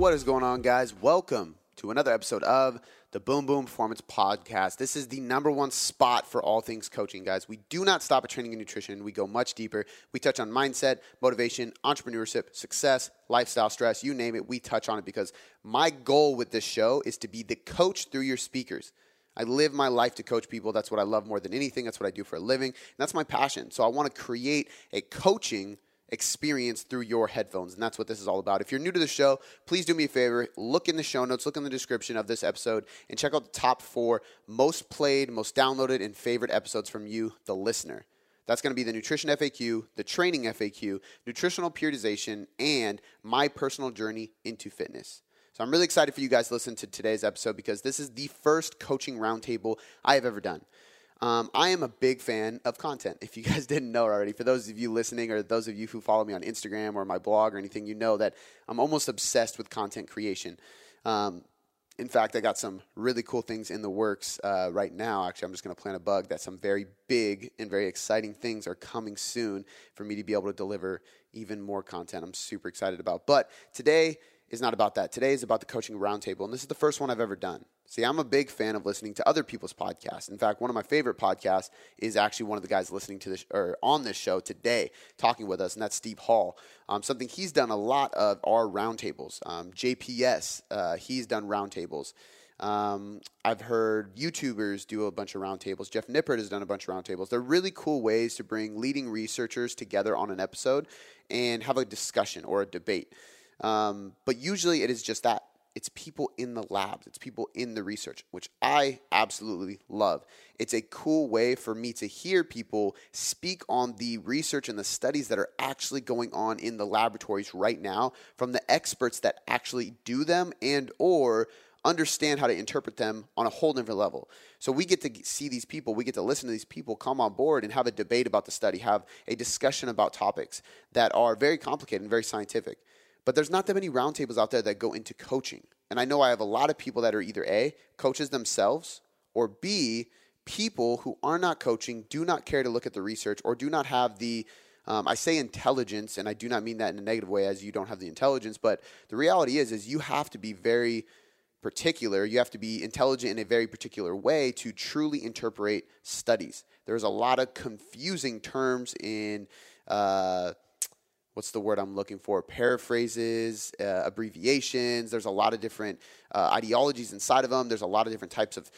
What is going on, guys? Welcome to another episode of the Boom Boom Performance Podcast. This is the number one spot for all things coaching, guys. We do not stop at training and nutrition. We go much deeper. We touch on mindset, motivation, entrepreneurship, success, lifestyle stress, you name it. We touch on it because my goal with this show is to be the coach through your speakers. I live my life to coach people. That's what I love more than anything. That's what I do for a living. And that's my passion. So I want to create a coaching experience through your headphones. And that's what this is all about. If you're new to the show, please do me a favor. Look in the show notes, look in the description of this episode, and check out the top four most played, most downloaded, and favorite episodes from you, the listener. That's going to be the nutrition FAQ, the training FAQ, nutritional periodization, and my personal journey into fitness. So I'm really excited for you guys to listen to today's episode because this is the first coaching roundtable I have ever done. Um, I am a big fan of content. If you guys didn't know already, for those of you listening or those of you who follow me on Instagram or my blog or anything, you know that I'm almost obsessed with content creation. Um, in fact, I got some really cool things in the works uh, right now. Actually, I'm just going to plant a bug that some very big and very exciting things are coming soon for me to be able to deliver even more content. I'm super excited about. But today is not about that. Today is about the coaching roundtable, and this is the first one I've ever done. See, I'm a big fan of listening to other people's podcasts. In fact, one of my favorite podcasts is actually one of the guys listening to this or on this show today, talking with us, and that's Steve Hall. Um, something he's done a lot of are roundtables. Um, JPS, uh, he's done roundtables. Um, I've heard YouTubers do a bunch of roundtables. Jeff Nippard has done a bunch of roundtables. They're really cool ways to bring leading researchers together on an episode and have a discussion or a debate. Um, but usually it is just that it's people in the labs, it's people in the research, which I absolutely love. It's a cool way for me to hear people speak on the research and the studies that are actually going on in the laboratories right now from the experts that actually do them and or understand how to interpret them on a whole different level. So we get to see these people, we get to listen to these people come on board and have a debate about the study, have a discussion about topics that are very complicated and very scientific. But there's not that many roundtables out there that go into coaching. And I know I have a lot of people that are either A, coaches themselves, or B, people who are not coaching, do not care to look at the research, or do not have the um, I say intelligence, and I do not mean that in a negative way, as you don't have the intelligence. But the reality is, is you have to be very particular. You have to be intelligent in a very particular way to truly interpret studies. There's a lot of confusing terms in. Uh, what's the word I'm looking for? Paraphrases, uh, abbreviations. There's a lot of different uh, ideologies inside of them. There's a lot of different types of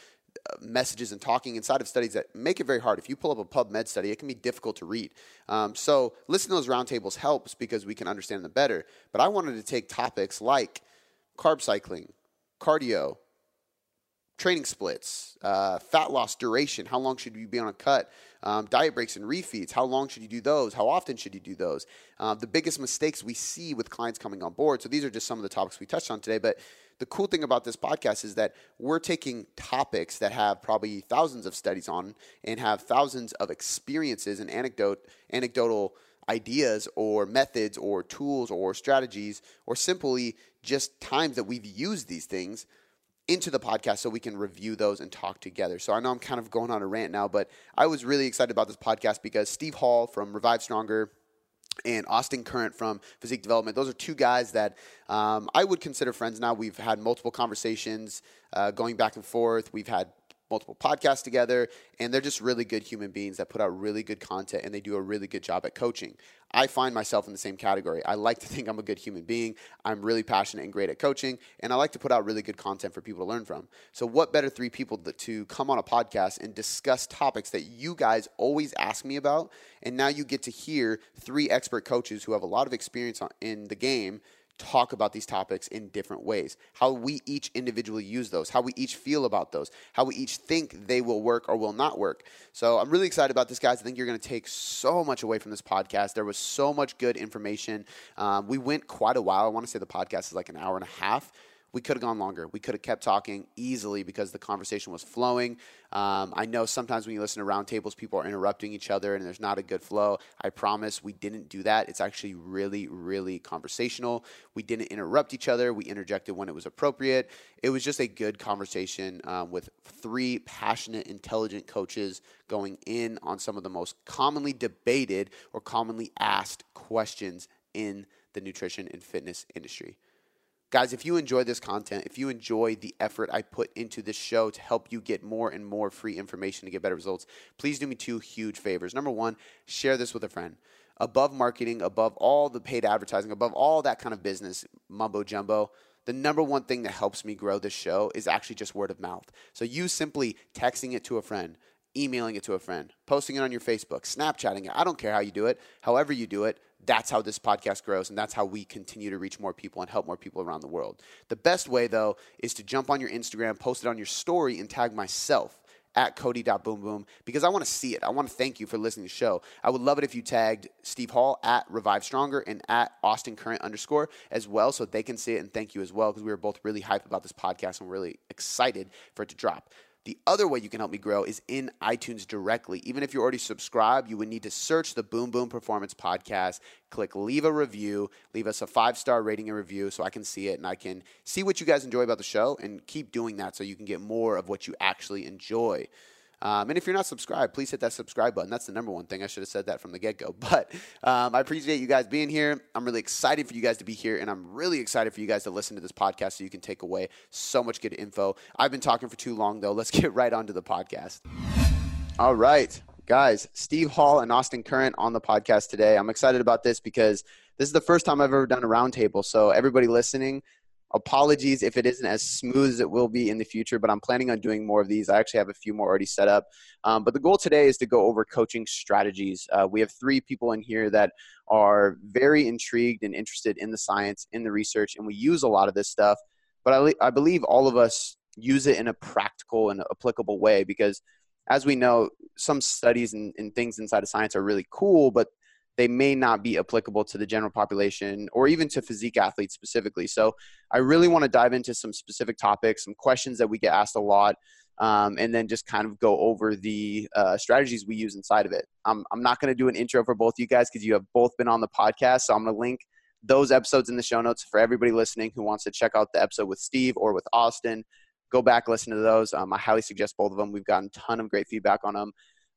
uh, messages and talking inside of studies that make it very hard. If you pull up a PubMed study, it can be difficult to read. Um, so listening to those roundtables helps because we can understand them better. But I wanted to take topics like carb cycling, cardio, training splits, uh, fat loss duration, how long should you be on a cut, um, diet breaks and refeeds, how long should you do those, how often should you do those, uh, the biggest mistakes we see with clients coming on board. So these are just some of the topics we touched on today. But the cool thing about this podcast is that we're taking topics that have probably thousands of studies on and have thousands of experiences and anecdote anecdotal ideas or methods or tools or strategies or simply just times that we've used these things into the podcast so we can review those and talk together. So I know I'm kind of going on a rant now, but I was really excited about this podcast because Steve Hall from Revive Stronger and Austin Current from Physique Development. Those are two guys that um, I would consider friends now. We've had multiple conversations uh, going back and forth. We've had multiple podcasts together, and they're just really good human beings that put out really good content and they do a really good job at coaching. I find myself in the same category. I like to think I'm a good human being. I'm really passionate and great at coaching, and I like to put out really good content for people to learn from. So, what better three people to come on a podcast and discuss topics that you guys always ask me about? And now you get to hear three expert coaches who have a lot of experience in the game talk about these topics in different ways. How we each individually use those, how we each feel about those, how we each think they will work or will not work. So I'm really excited about this, guys. I think you're going to take so much away from this podcast. There was so much good information. Um, we went quite a while. I want to say the podcast is like an hour and a half we could have gone longer. We could have kept talking easily because the conversation was flowing. Um, I know sometimes when you listen to roundtables, people are interrupting each other and there's not a good flow. I promise we didn't do that. It's actually really, really conversational. We didn't interrupt each other. We interjected when it was appropriate. It was just a good conversation um, with three passionate, intelligent coaches going in on some of the most commonly debated or commonly asked questions in the nutrition and fitness industry. Guys, if you enjoy this content, if you enjoy the effort I put into this show to help you get more and more free information to get better results, please do me two huge favors. Number one, share this with a friend. Above marketing, above all the paid advertising, above all that kind of business mumbo jumbo, the number one thing that helps me grow this show is actually just word of mouth. So you simply texting it to a friend, emailing it to a friend, posting it on your Facebook, Snapchatting it. I don't care how you do it. However you do it, that's how this podcast grows and that's how we continue to reach more people and help more people around the world. The best way though is to jump on your Instagram, post it on your story and tag myself at cody.boomboom because I want to see it. I want to thank you for listening to the show. I would love it if you tagged Steve Hall at Revive Stronger and at Austin Current underscore as well so they can see it and thank you as well because we were both really hyped about this podcast and we're really excited for it to drop. The other way you can help me grow is in iTunes directly. Even if you're already subscribed, you would need to search the Boom Boom Performance Podcast, click leave a review, leave us a five star rating and review so I can see it and I can see what you guys enjoy about the show and keep doing that so you can get more of what you actually enjoy. Um, and if you're not subscribed, please hit that subscribe button. That's the number one thing. I should have said that from the get go. But um, I appreciate you guys being here. I'm really excited for you guys to be here, and I'm really excited for you guys to listen to this podcast so you can take away so much good info. I've been talking for too long, though. Let's get right onto the podcast. All right, guys, Steve Hall and Austin Current on the podcast today. I'm excited about this because this is the first time I've ever done a roundtable. So, everybody listening, apologies if it isn't as smooth as it will be in the future, but I'm planning on doing more of these. I actually have a few more already set up. Um, but the goal today is to go over coaching strategies. Uh, we have three people in here that are very intrigued and interested in the science, in the research, and we use a lot of this stuff. But I, I believe all of us use it in a practical and applicable way because as we know, some studies and, and things inside of science are really cool, but they may not be applicable to the general population or even to physique athletes specifically. So I really want to dive into some specific topics, some questions that we get asked a lot, um, and then just kind of go over the uh, strategies we use inside of it. I'm, I'm not going to do an intro for both you guys because you have both been on the podcast. So I'm going to link those episodes in the show notes for everybody listening who wants to check out the episode with Steve or with Austin. Go back, listen to those. Um, I highly suggest both of them. We've gotten a ton of great feedback on them.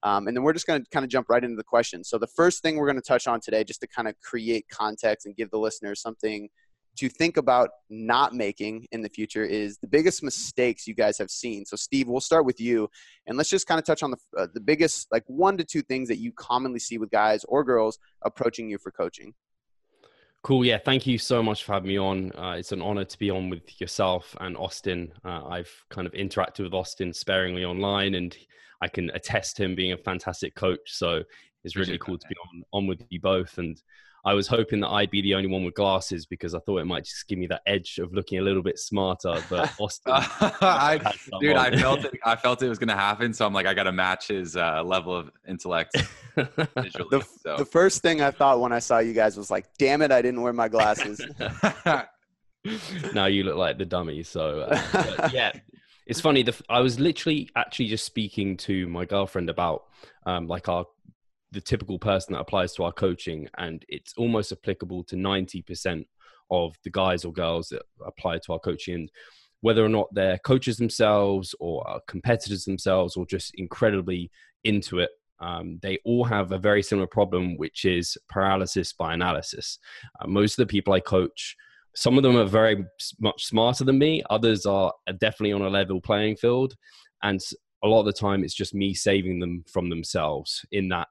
Um, and then we're just going to kind of jump right into the questions. So the first thing we're going to touch on today, just to kind of create context and give the listeners something to think about not making in the future is the biggest mistakes you guys have seen. So Steve, we'll start with you, and let's just kind of touch on the uh, the biggest like one to two things that you commonly see with guys or girls approaching you for coaching. Cool. Yeah. Thank you so much for having me on. Uh, it's an honor to be on with yourself and Austin. Uh, I've kind of interacted with Austin sparingly online, and I can attest to him being a fantastic coach. So it's really cool to be on, on with you both. And I was hoping that I'd be the only one with glasses because I thought it might just give me that edge of looking a little bit smarter. But Austin, I, dude, I felt it. I felt it was going to happen. So I'm like, I got to match his uh, level of intellect. Visually, the, so. the first thing I thought when I saw you guys was like, damn it, I didn't wear my glasses. now you look like the dummy. So uh, yeah, it's funny. The, I was literally actually just speaking to my girlfriend about um, like our the typical person that applies to our coaching, and it's almost applicable to ninety percent of the guys or girls that apply to our coaching. And whether or not they're coaches themselves or competitors themselves or just incredibly into it, um, they all have a very similar problem, which is paralysis by analysis. Uh, most of the people I coach some of them are very much smarter than me others are definitely on a level playing field and a lot of the time it's just me saving them from themselves in that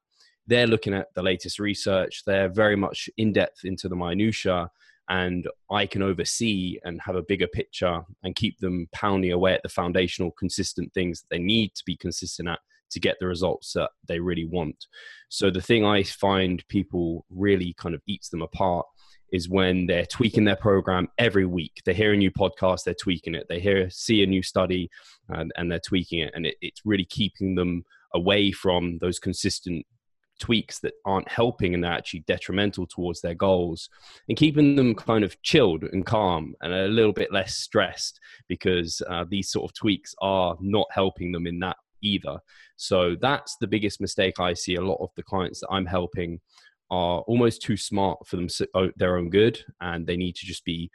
they're looking at the latest research they're very much in depth into the minutia and i can oversee and have a bigger picture and keep them pounding away at the foundational consistent things that they need to be consistent at to get the results that they really want so the thing i find people really kind of eats them apart is when they're tweaking their program every week. They hear a new podcast, they're tweaking it. They hear see a new study, and, and they're tweaking it, and it, it's really keeping them away from those consistent tweaks that aren't helping and they're actually detrimental towards their goals and keeping them kind of chilled and calm and a little bit less stressed because uh, these sort of tweaks are not helping them in that either. So that's the biggest mistake i see a lot of the clients that i'm helping are almost too smart for them their own good and they need to just be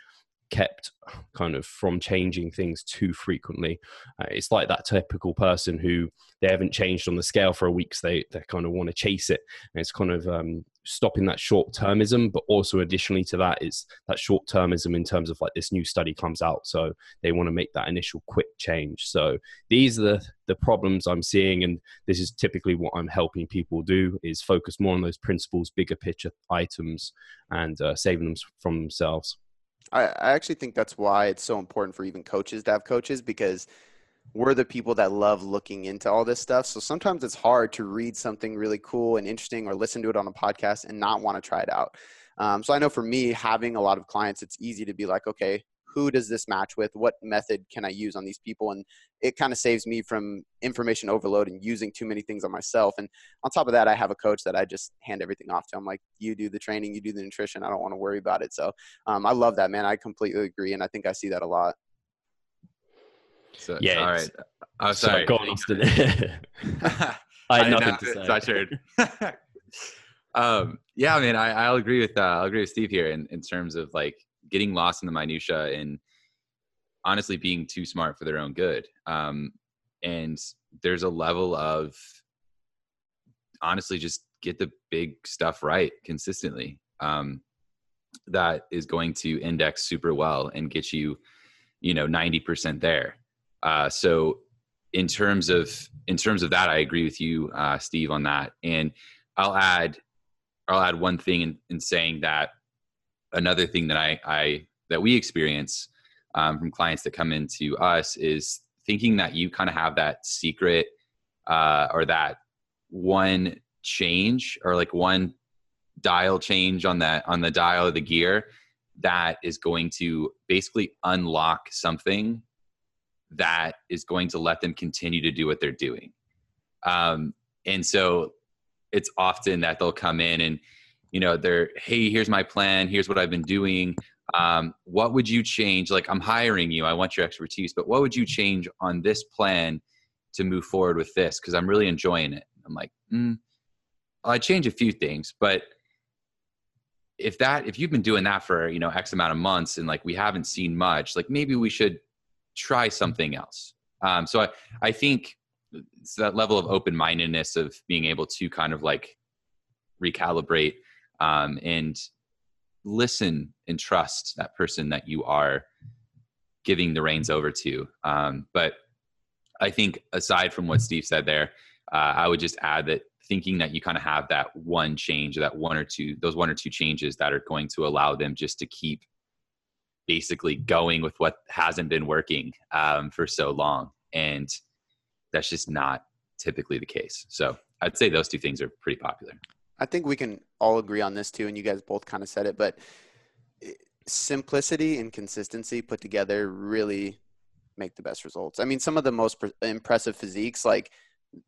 kept kind of from changing things too frequently uh, it's like that typical person who they haven't changed on the scale for a week so they, they kind of want to chase it and it's kind of um, stopping that short termism, but also additionally to that, it's that short termism in terms of like this new study comes out. So they want to make that initial quick change. So these are the, the problems I'm seeing. And this is typically what I'm helping people do is focus more on those principles, bigger picture items and uh, saving them from themselves. I, I actually think that's why it's so important for even coaches to have coaches because we're the people that love looking into all this stuff. So sometimes it's hard to read something really cool and interesting or listen to it on a podcast and not want to try it out. Um, so I know for me, having a lot of clients, it's easy to be like, okay, who does this match with? What method can I use on these people? And it kind of saves me from information overload and using too many things on myself. And on top of that, I have a coach that I just hand everything off to. I'm like, you do the training, you do the nutrition. I don't want to worry about it. So um, I love that, man. I completely agree. And I think I see that a lot. So, yeah. All right. I'm sorry. Go on, Austin. I had nothing to, say. So um, yeah, I mean, I, I'll agree with uh, I'll agree with Steve here in, in terms of like getting lost in the minutia and honestly being too smart for their own good. Um, and there's a level of honestly just get the big stuff right consistently um, that is going to index super well and get you you know 90% there uh, so in terms of in terms of that i agree with you uh, steve on that and i'll add i'll add one thing in, in saying that another thing that I, I that we experience um, from clients that come into us is thinking that you kind of have that secret uh, or that one change or like one dial change on that on the dial of the gear that is going to basically unlock something that is going to let them continue to do what they're doing. Um, and so it's often that they'll come in and you know they're hey here's my plan. Here's what i've been doing. Um, what would you change? Like i'm hiring you. I want your expertise but what would you change on this plan to move forward with this? Because i'm really enjoying it. I'm like mm, i change a few things but if that if you've been doing that for you know x amount of months and like we haven't seen much like maybe we should try something else. Um, so I, I think it's that level of open-mindedness of being able to kind of like recalibrate um, and listen and trust that person that you are giving the reins over to. Um, but I think aside from what Steve said there, uh, I would just add that thinking that you kind of have that one change or that one or two, those one or two changes that are going to allow them just to keep basically going with what hasn't been working um, for so long. And that's just not typically the case. So I'd say those two things are pretty popular. I think we can all agree on this too, and you guys both kind of said it, but eh, simplicity and consistency put together really make the best results. I mean, some of the most impressive physiques, like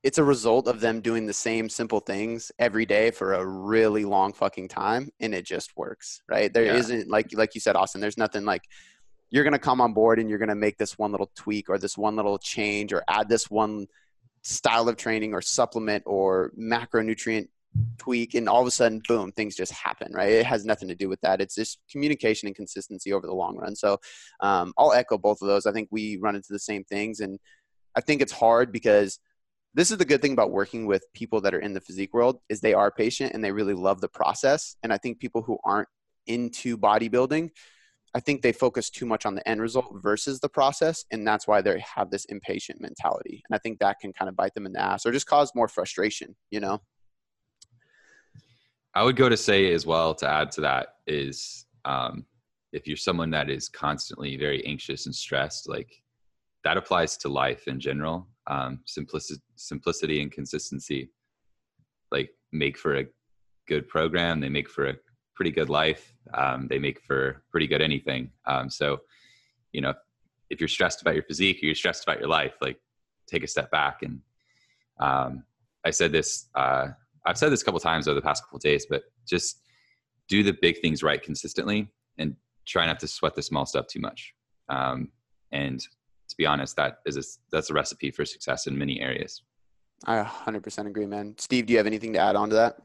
it's a result of them doing the same simple things every day for a really long fucking time, and it just works, right? There yeah. not like like you said, Austin. There's nothing like you're gonna come on board and you're gonna make this one little tweak or this one little change or add this one style of training or supplement or macronutrient tweak and all of a sudden boom things just happen right? It has nothing to do with that. It's just communication and consistency over the long run. So um, i'll echo both of those. I think we run into the same things and i think it's hard because this is the good thing about working with people that are in the physique world is they are patient and they really love the process. And i think people who aren't into bodybuilding i think they focus too much on the end result versus the process and that's why they have this impatient mentality. And i think that can kind of bite them in the ass or just cause more frustration you know I would go to say as well to add to that is um, if you're someone that is constantly very anxious and stressed, like that applies to life in general. Um, simplicity, simplicity and consistency, like make for a good program. They make for a pretty good life. Um, they make for pretty good anything. Um, so, you know, if you're stressed about your physique or you're stressed about your life, like take a step back. And um, I said this uh, I've said this a couple times over the past couple days, but just do the big things right consistently and try not to sweat the small stuff too much. Um, and to be honest, that is a, that's a recipe for success in many areas. I 100% agree, man. Steve, do you have anything to add on to that?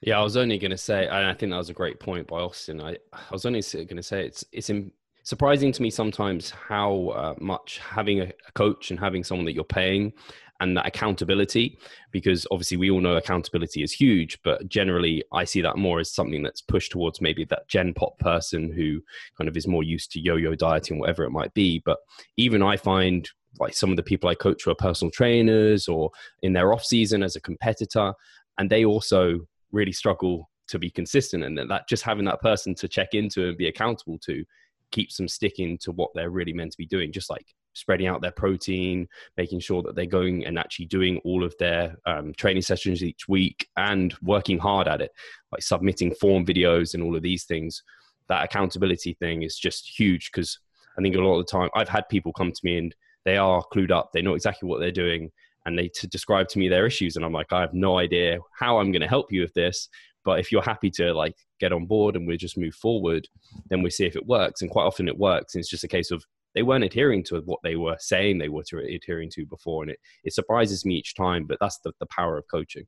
Yeah, I was only going to say, and I think that was a great point by Austin. I, I was only going to say it's it's in, surprising to me sometimes how uh, much having a, a, coach and having someone that you're paying and that accountability because obviously we all know accountability is huge but generally i see that more as something that's pushed towards maybe that gen pop person who kind of is more used to yo-yo dieting whatever it might be. But even i find like some of the people i coach who are personal trainers or in their off season as a competitor and they also really struggle to be consistent and that just having that person to check into and be accountable to keeps them sticking to what they're really meant to be doing just like spreading out their protein making sure that they're going and actually doing all of their um, training sessions each week and working hard at it like submitting form videos and all of these things that accountability thing is just huge because i think a lot of the time i've had people come to me and they are clued up they know exactly what they're doing and they to describe to me their issues and i'm like i have no idea how i'm going to help you with this but if you're happy to like get on board and we just move forward, then we see if it works. And quite often it works. And it's just a case of they weren't adhering to what they were saying they were to, adhering to before. And it, it surprises me each time, but that's the, the power of coaching.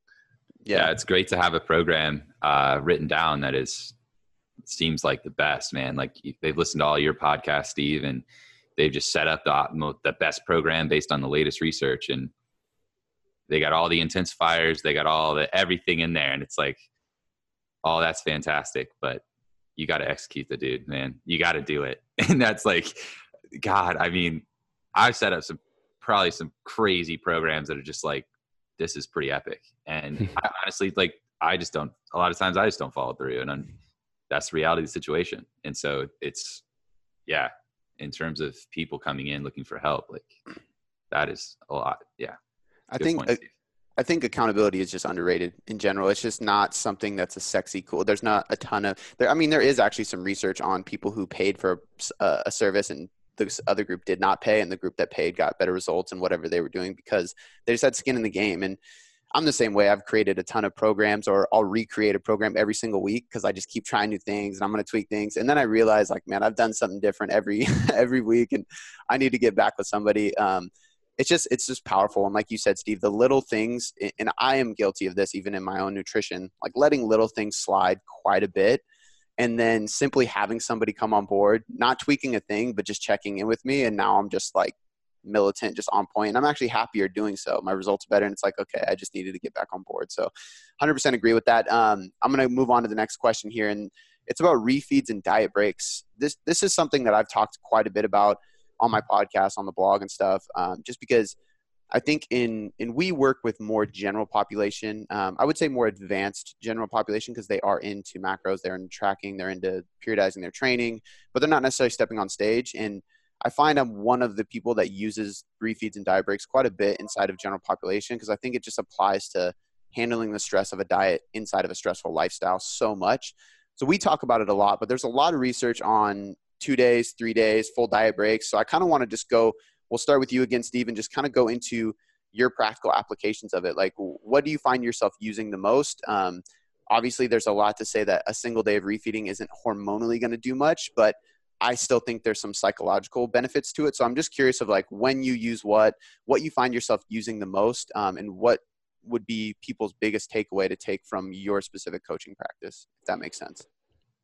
Yeah, yeah it's great to have a program uh, written down that is seems like the best, man. Like they've listened to all your podcasts, Steve, and they've just set up the the best program based on the latest research, and they got all the intensifiers, they got all the everything in there, and it's like oh, that's fantastic, but you got to execute the dude, man. You got to do it. And that's like, God, I mean, I've set up some probably some crazy programs that are just like, this is pretty epic. And I honestly, like, I just don't, a lot of times I just don't follow through. And I'm, that's the reality of the situation. And so it's, yeah, in terms of people coming in looking for help, like, that is a lot. Yeah. I think, point, I think accountability is just underrated in general. It's just not something that's a sexy cool. There's not a ton of there. I mean, there is actually some research on people who paid for a, a service and the other group did not pay, and the group that paid got better results and whatever they were doing because they just had skin in the game. And I'm the same way. I've created a ton of programs, or I'll recreate a program every single week because I just keep trying new things and I'm going to tweak things. And then I realize, like, man, I've done something different every every week, and I need to get back with somebody. Um, it's just it's just powerful and like you said steve the little things and i am guilty of this even in my own nutrition like letting little things slide quite a bit and then simply having somebody come on board not tweaking a thing but just checking in with me and now i'm just like militant just on point and i'm actually happier doing so. My results are better and it's like okay i just needed to get back on board. So 100% agree with that. Um, i'm going to move on to the next question here and it's about refeeds and diet breaks. This this is something that i've talked quite a bit about on my podcast, on the blog and stuff, um, just because I think in in we work with more general population. Um, I would say more advanced general population because they are into macros, they're into tracking, they're into periodizing their training, but they're not necessarily stepping on stage. And I find I'm one of the people that uses refeeds and diet breaks quite a bit inside of general population because I think it just applies to handling the stress of a diet inside of a stressful lifestyle so much. So we talk about it a lot, but there's a lot of research on two days, three days, full diet breaks. So I kind of want to just go, we'll start with you again, Steve, and just kind of go into your practical applications of it. Like, what do you find yourself using the most? Um, obviously, there's a lot to say that a single day of refeeding isn't hormonally going to do much, but I still think there's some psychological benefits to it. So I'm just curious of like when you use what, what you find yourself using the most, um, and what would be people's biggest takeaway to take from your specific coaching practice, if that makes sense.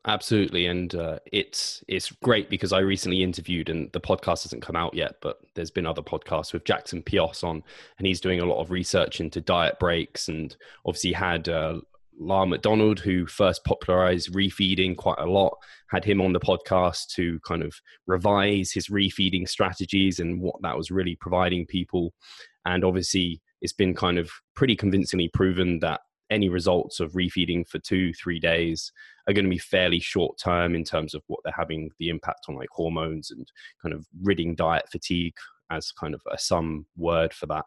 Absolutely, and uh, it's it's great because I recently interviewed, and the podcast hasn't come out yet, but there's been other podcasts with Jackson Peos on, and he's doing a lot of research into diet breaks, and obviously had uh, Lyle McDonald, who first popularized refeeding quite a lot, had him on the podcast to kind of revise his refeeding strategies and what that was really providing people, and obviously it's been kind of pretty convincingly proven that any results of refeeding for two, three days are going to be fairly short term in terms of what they're having the impact on like hormones and kind of ridding diet fatigue as kind of a some word for that.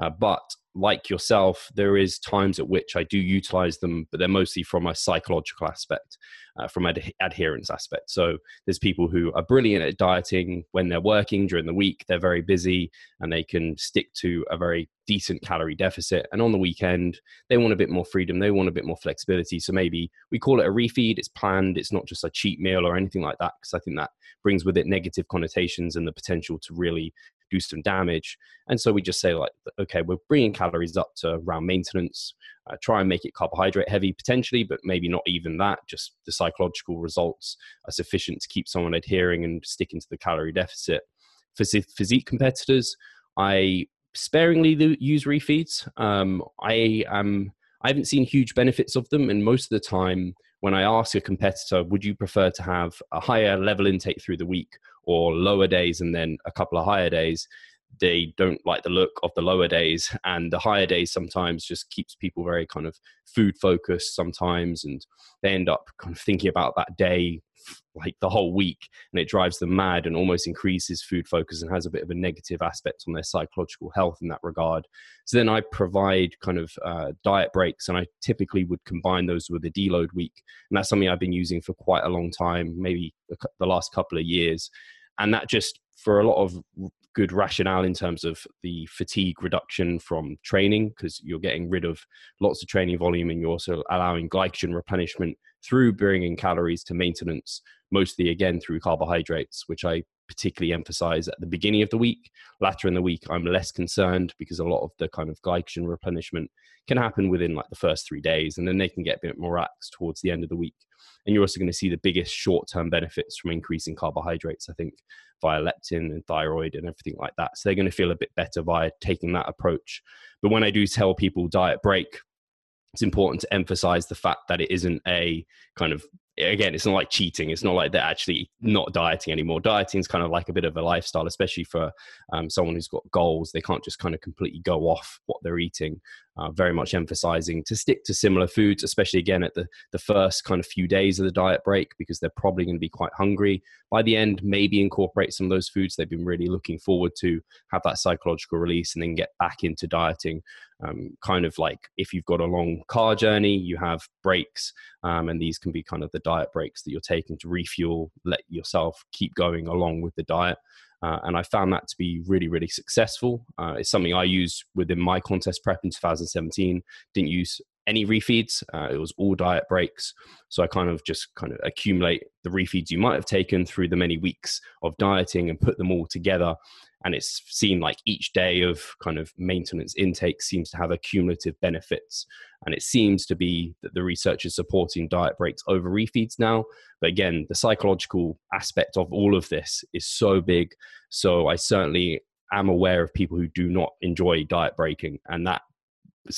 Uh, but like yourself, there is times at which I do utilize them, but they're mostly from a psychological aspect, uh, from ad- adherence aspect. So there's people who are brilliant at dieting when they're working during the week. They're very busy and they can stick to a very decent calorie deficit. And on the weekend, they want a bit more freedom. They want a bit more flexibility. So maybe we call it a refeed. It's planned. It's not just a cheat meal or anything like that, because I think that brings with it negative connotations and the potential to really do some damage. And so we just say like, okay, we're bringing calories up to around maintenance. Uh, try and make it carbohydrate heavy potentially, but maybe not even that. Just the psychological results are sufficient to keep someone adhering and sticking to the calorie deficit. For physique competitors, I sparingly use refeeds. Um, I am I haven't seen huge benefits of them, and most of the time, when I ask a competitor, would you prefer to have a higher level intake through the week or lower days and then a couple of higher days? They don't like the look of the lower days, and the higher days sometimes just keeps people very kind of food focused sometimes, and they end up kind of thinking about that day like the whole week and it drives them mad and almost increases food focus and has a bit of a negative aspect on their psychological health in that regard. So then i provide kind of uh, diet breaks and i typically would combine those with a deload week and that's something i've been using for quite a long time maybe the last couple of years and that just for a lot of good rationale in terms of the fatigue reduction from training because you're getting rid of lots of training volume and you're also allowing glycogen replenishment through bringing calories to maintenance mostly again through carbohydrates, which I particularly emphasize at the beginning of the week. Later in the week, I'm less concerned because a lot of the kind of glycogen replenishment can happen within like the first three days, and then they can get a bit more relaxed towards the end of the week. And you're also going to see the biggest short term benefits from increasing carbohydrates, I think, via leptin and thyroid and everything like that. So they're going to feel a bit better by taking that approach. But when I do tell people diet break, it's important to emphasize the fact that it isn't a kind of again it's not like cheating. It's not like they're actually not dieting anymore. Dieting is kind of like a bit of a lifestyle especially for um, someone who's got goals. They can't just kind of completely go off what they're eating uh, very much emphasizing to stick to similar foods especially again at the, the first kind of few days of the diet break because they're probably going to be quite hungry. By the end maybe incorporate some of those foods they've been really looking forward to have that psychological release and then get back into dieting um, kind of like if you've got a long car journey you have breaks um, and these can be kind of the diet breaks that you're taking to refuel, let yourself keep going along with the diet. Uh, and I found that to be really, really successful. Uh, it's something I used within my contest prep in 2017. Didn't use any refeeds. Uh, it was all diet breaks. So I kind of just kind of accumulate the refeeds you might have taken through the many weeks of dieting and put them all together and it's seen like each day of kind of maintenance intake seems to have a cumulative benefits and it seems to be that the research is supporting diet breaks over refeeds now but again the psychological aspect of all of this is so big so i certainly am aware of people who do not enjoy diet breaking and that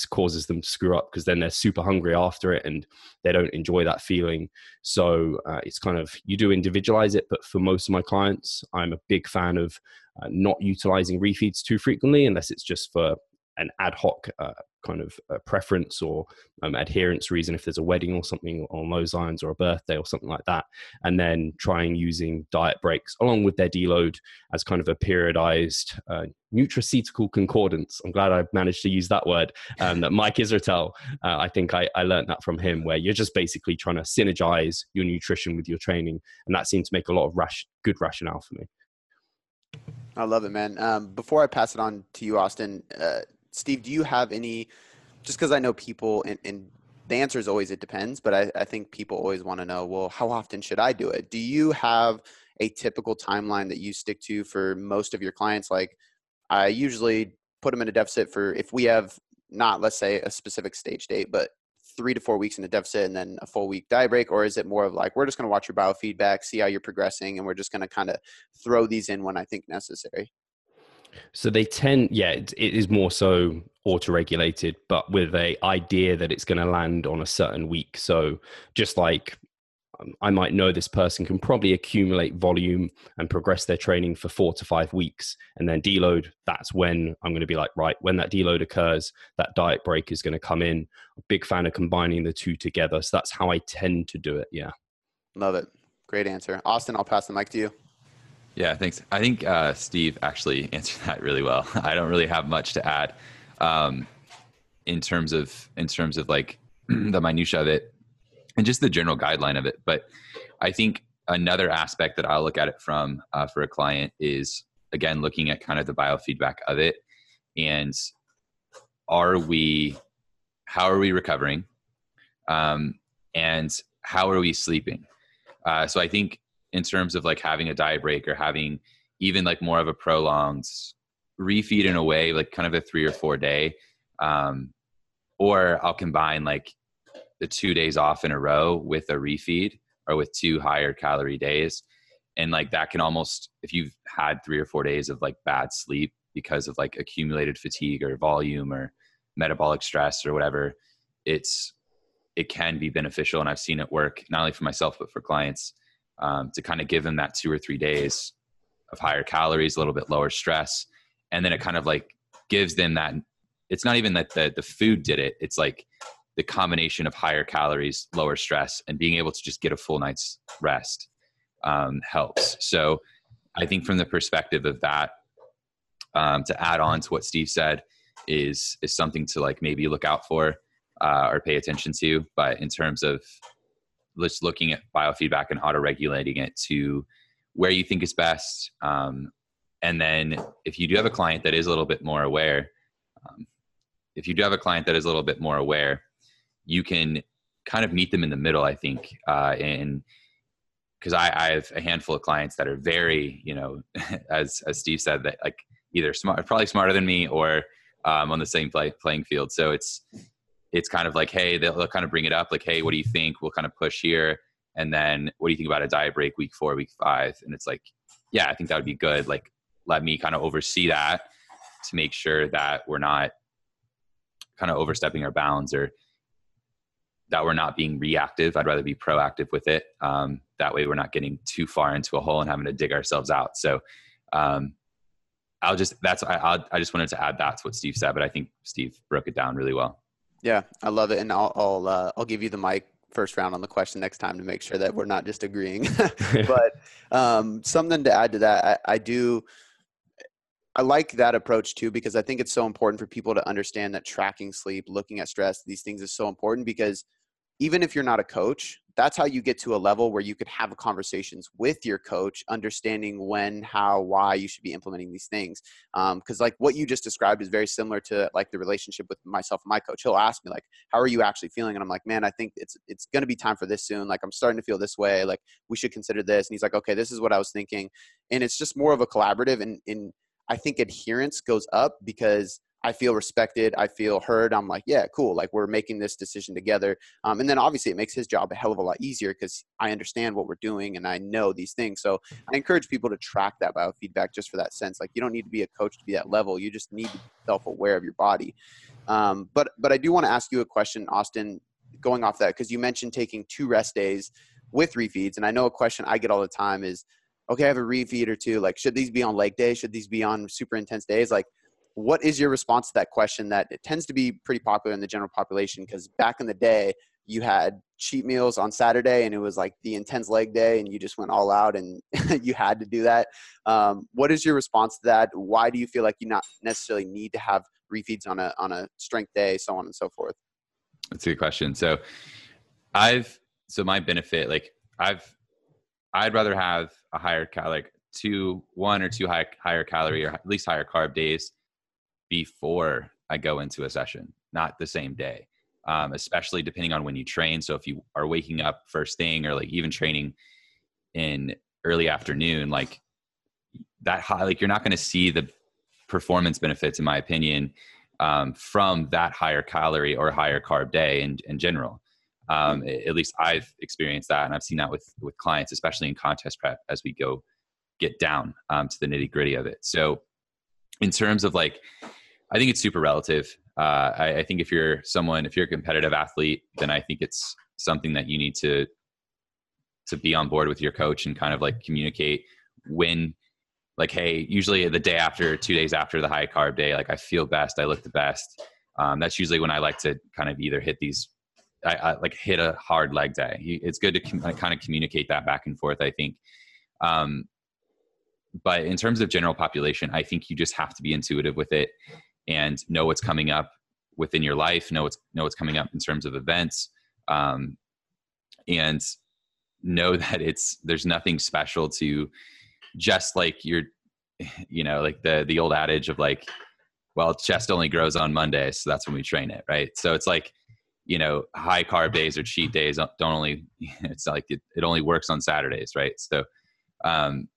causes them to screw up because then they're super hungry after it and they don't enjoy that feeling. So uh, it's kind of you do individualize it, but for most of my clients, I'm a big fan of uh, not utilizing refeeds too frequently unless it's just for an ad hoc uh, kind of uh, preference or um, adherence reason if there's a wedding or something on those lines or a birthday or something like that and then trying using diet breaks along with their deload as kind of a periodized uh, nutraceutical concordance i'm glad i managed to use that word um, that mike israetel uh, i think I, I learned that from him where you're just basically trying to synergize your nutrition with your training and that seemed to make a lot of rash, good rationale for me I love it, man. Um, before I pass it on to you, Austin, uh, Steve, do you have any? Just because I know people, and, and, the answer is always it depends, but I, I think people always want to know, well, how often should I do it? Do you have a typical timeline that you stick to for most of your clients? Like, I usually put them in a deficit for if we have not, let's say, a specific stage date, but three to four weeks in a deficit and then a full week diet break? Or is it more of like, we're just going to watch your biofeedback, see how you're progressing, and we're just going to kind of throw these in when I think necessary? So they tend, yeah, it, is more so auto-regulated, but with a idea that it's going to land on a certain week. So just like um, I might know this person can probably accumulate volume and progress their training for four to five weeks, and then deload. That's when I'm going to be like, right, when that deload occurs, that diet break is going to come in. Big fan of combining the two together. So that's how I tend to do it. Yeah. Love it. Great answer. Austin, I'll pass the mic to you. Yeah, thanks. I think uh, Steve actually answered that really well. I don't really have much to add um, in terms of in terms of like the minutia of it and just the general guideline of it. But I think another aspect that I'll look at it from uh, for a client is again looking at kind of the biofeedback of it and are we how are we recovering um, and how are we sleeping uh, so i think in terms of like having a diet break or having even like more of a prolonged refeed in a way, like kind of a three or four day. Um, or I'll combine like the two days off in a row with a refeed or with two higher calorie days. And like that can almost, if you've had three or four days of like bad sleep, because of like accumulated fatigue or volume or metabolic stress or whatever, it's it can be beneficial, and I've seen it work not only for myself but for clients um, to kind of give them that two or three days of higher calories, a little bit lower stress, and then it kind of like gives them that. It's not even that the the food did it; it's like the combination of higher calories, lower stress, and being able to just get a full night's rest um, helps. So, I think from the perspective of that, um, to add on to what Steve said, is is something to like maybe look out for uh, or pay attention to. But in terms of just looking at biofeedback and auto regulating it to where you think is best, um, and then if you do have a client that is a little bit more aware, um, if you do have a client that is a little bit more aware, you can kind of meet them in the middle. I think, uh, and because I, I have a handful of clients that are very, you know, as as Steve said, that like either smart, probably smarter than me, or um, on the same play, playing field. So it's it's kind of like, hey, they'll, they'll, kind of bring it up, like, hey, what do you think? We'll kind of push here, and then what do you think about a diet break week four, week five? And it's like, yeah, I think that would be good. Like, let me kind of oversee that to make sure that we're not kind of overstepping our bounds or that we're not being reactive. I'd rather be proactive with it. Um, that way, we're not getting too far into a hole and having to dig ourselves out. So, um, I'll just that's I I'll, i just wanted to add that to what Steve said, but I think Steve broke it down really well. Yeah, I love it, and I'll I'll, uh, I'll give you the mic first round on the question next time to make sure that we're not just agreeing. but um, something to add to that, I, I do. I like that approach too because I think it's so important for people to understand that tracking sleep, looking at stress, these things is so important because even if you're not a coach, that's how you get to a level where you could have conversations with your coach, understanding when, how, why you should be implementing these things. Because um, like what you just described is very similar to like the relationship with myself and my coach. He'll ask me like, "How are you actually feeling?" And I'm like, "Man, I think it's it's going to be time for this soon. Like I'm starting to feel this way. Like we should consider this." And he's like, "Okay, this is what I was thinking." And it's just more of a collaborative, and in I think adherence goes up because I feel respected. I feel heard. I'm like, yeah, cool. Like we're making this decision together. Um, and then obviously it makes his job a hell of a lot easier because I understand what we're doing and I know these things. So I encourage people to track that biofeedback just for that sense. Like you don't need to be a coach to be that level. You just need to be self-aware of your body. Um, but but I do want to ask you a question, Austin, going off that because you mentioned taking two rest days with refeeds, and I know a question I get all the time is, okay, I have a refeed or two. Like, should these be on leg day? Should these be on super intense days? Like, what is your response to that question that it tends to be pretty popular in the general population? Because back in the day you had cheat meals on saturday and it was like the intense leg day and you just went all out and you had to do that. Um, what is your response to that? Why do you feel like you not necessarily need to have refeeds on a on a strength day so on and so forth? That's a good question. So i've so my benefit like i've i'd rather have a higher cal like two one or two high, higher calorie or at least higher carb days before I go into a session, not the same day. Um, especially depending on when you train. So if you are waking up first thing or like even training in early afternoon, like that high, like you're not going to see the performance benefits, in my opinion, um, from that higher calorie or higher carb day in, in general. Um, at least I've experienced that, and I've seen that with with clients, especially in contest prep, as we go get down um, to the nitty gritty of it. So, in terms of like I think it's super relative. Uh, I, I, think if you're someone, if you're a competitive athlete, then I think it's something that you need to to be on board with your coach and kind of like communicate when, like, hey, usually the day after, two days after the high carb day, like I feel best, I look the best. Um, that's usually when I like to kind of either hit these, I, I like hit a hard leg day. It's good to com- kind of communicate that back and forth. I think. Um, but in terms of general population, I think you just have to be intuitive with it and know what's coming up within your life, know what's know what's coming up in terms of events, um, and know that it's there's nothing special to just like your you know like the the old adage of like well chest only grows on monday so that's when we train it right? So it's like you know high carb days or cheat days don't only it's like it, it only works on saturdays right? So um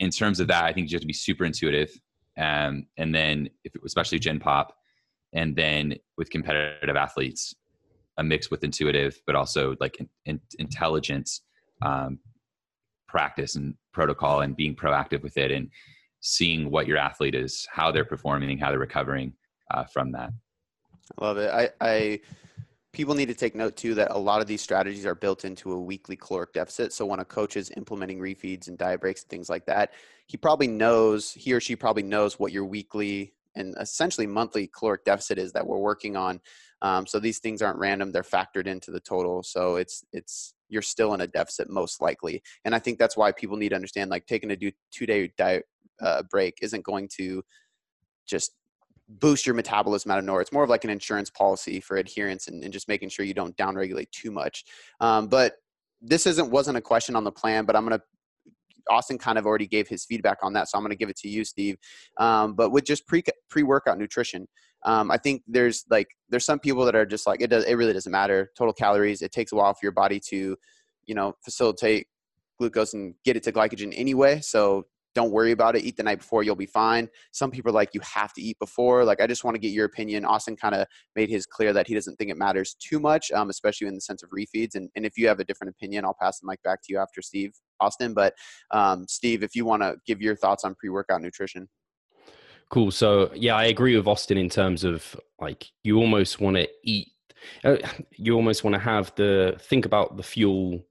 in terms of that i think you have to be super intuitive um, and then if it, especially gen pop and then with competitive athletes a mix with intuitive but also like in, in, intelligence um, practice and protocol and being proactive with it and seeing what your athlete is, how they're performing, how they're recovering uh, from that. I love it. I, I people need to take note too that a lot of these strategies are built into a weekly caloric deficit. So when a coach is implementing refeeds and diet breaks and things like that, he probably knows he or she probably knows what your weekly and essentially monthly caloric deficit is that we're working on. Um, so these things aren't random; they're factored into the total. So it's it's you're still in a deficit most likely, and I think that's why people need to understand like taking a two day diet uh, break isn't going to just boost your metabolism out of nowhere. It's more of like an insurance policy for adherence and, and just making sure you don't downregulate too much. Um, but this isn't wasn't a question on the plan, but I'm gonna Austin kind of already gave his feedback on that, so I'm going to give it to you, Steve. Um, but with just pre pre workout nutrition, um, I think there's like there's some people that are just like it does it really doesn't matter total calories. It takes a while for your body to, you know, facilitate glucose and get it to glycogen anyway. So don't worry about it. Eat the night before, you'll be fine. Some people are like, you have to eat before. Like, I just want to get your opinion. Austin kind of made his clear that he doesn't think it matters too much, um, especially in the sense of refeeds. And, and if you have a different opinion, I'll pass the mic back to you after Steve Austin. But um, Steve, if you want to give your thoughts on pre workout nutrition. Cool. So, yeah, I agree with Austin in terms of like, you almost want to eat uh, you almost want to have the think about the fuel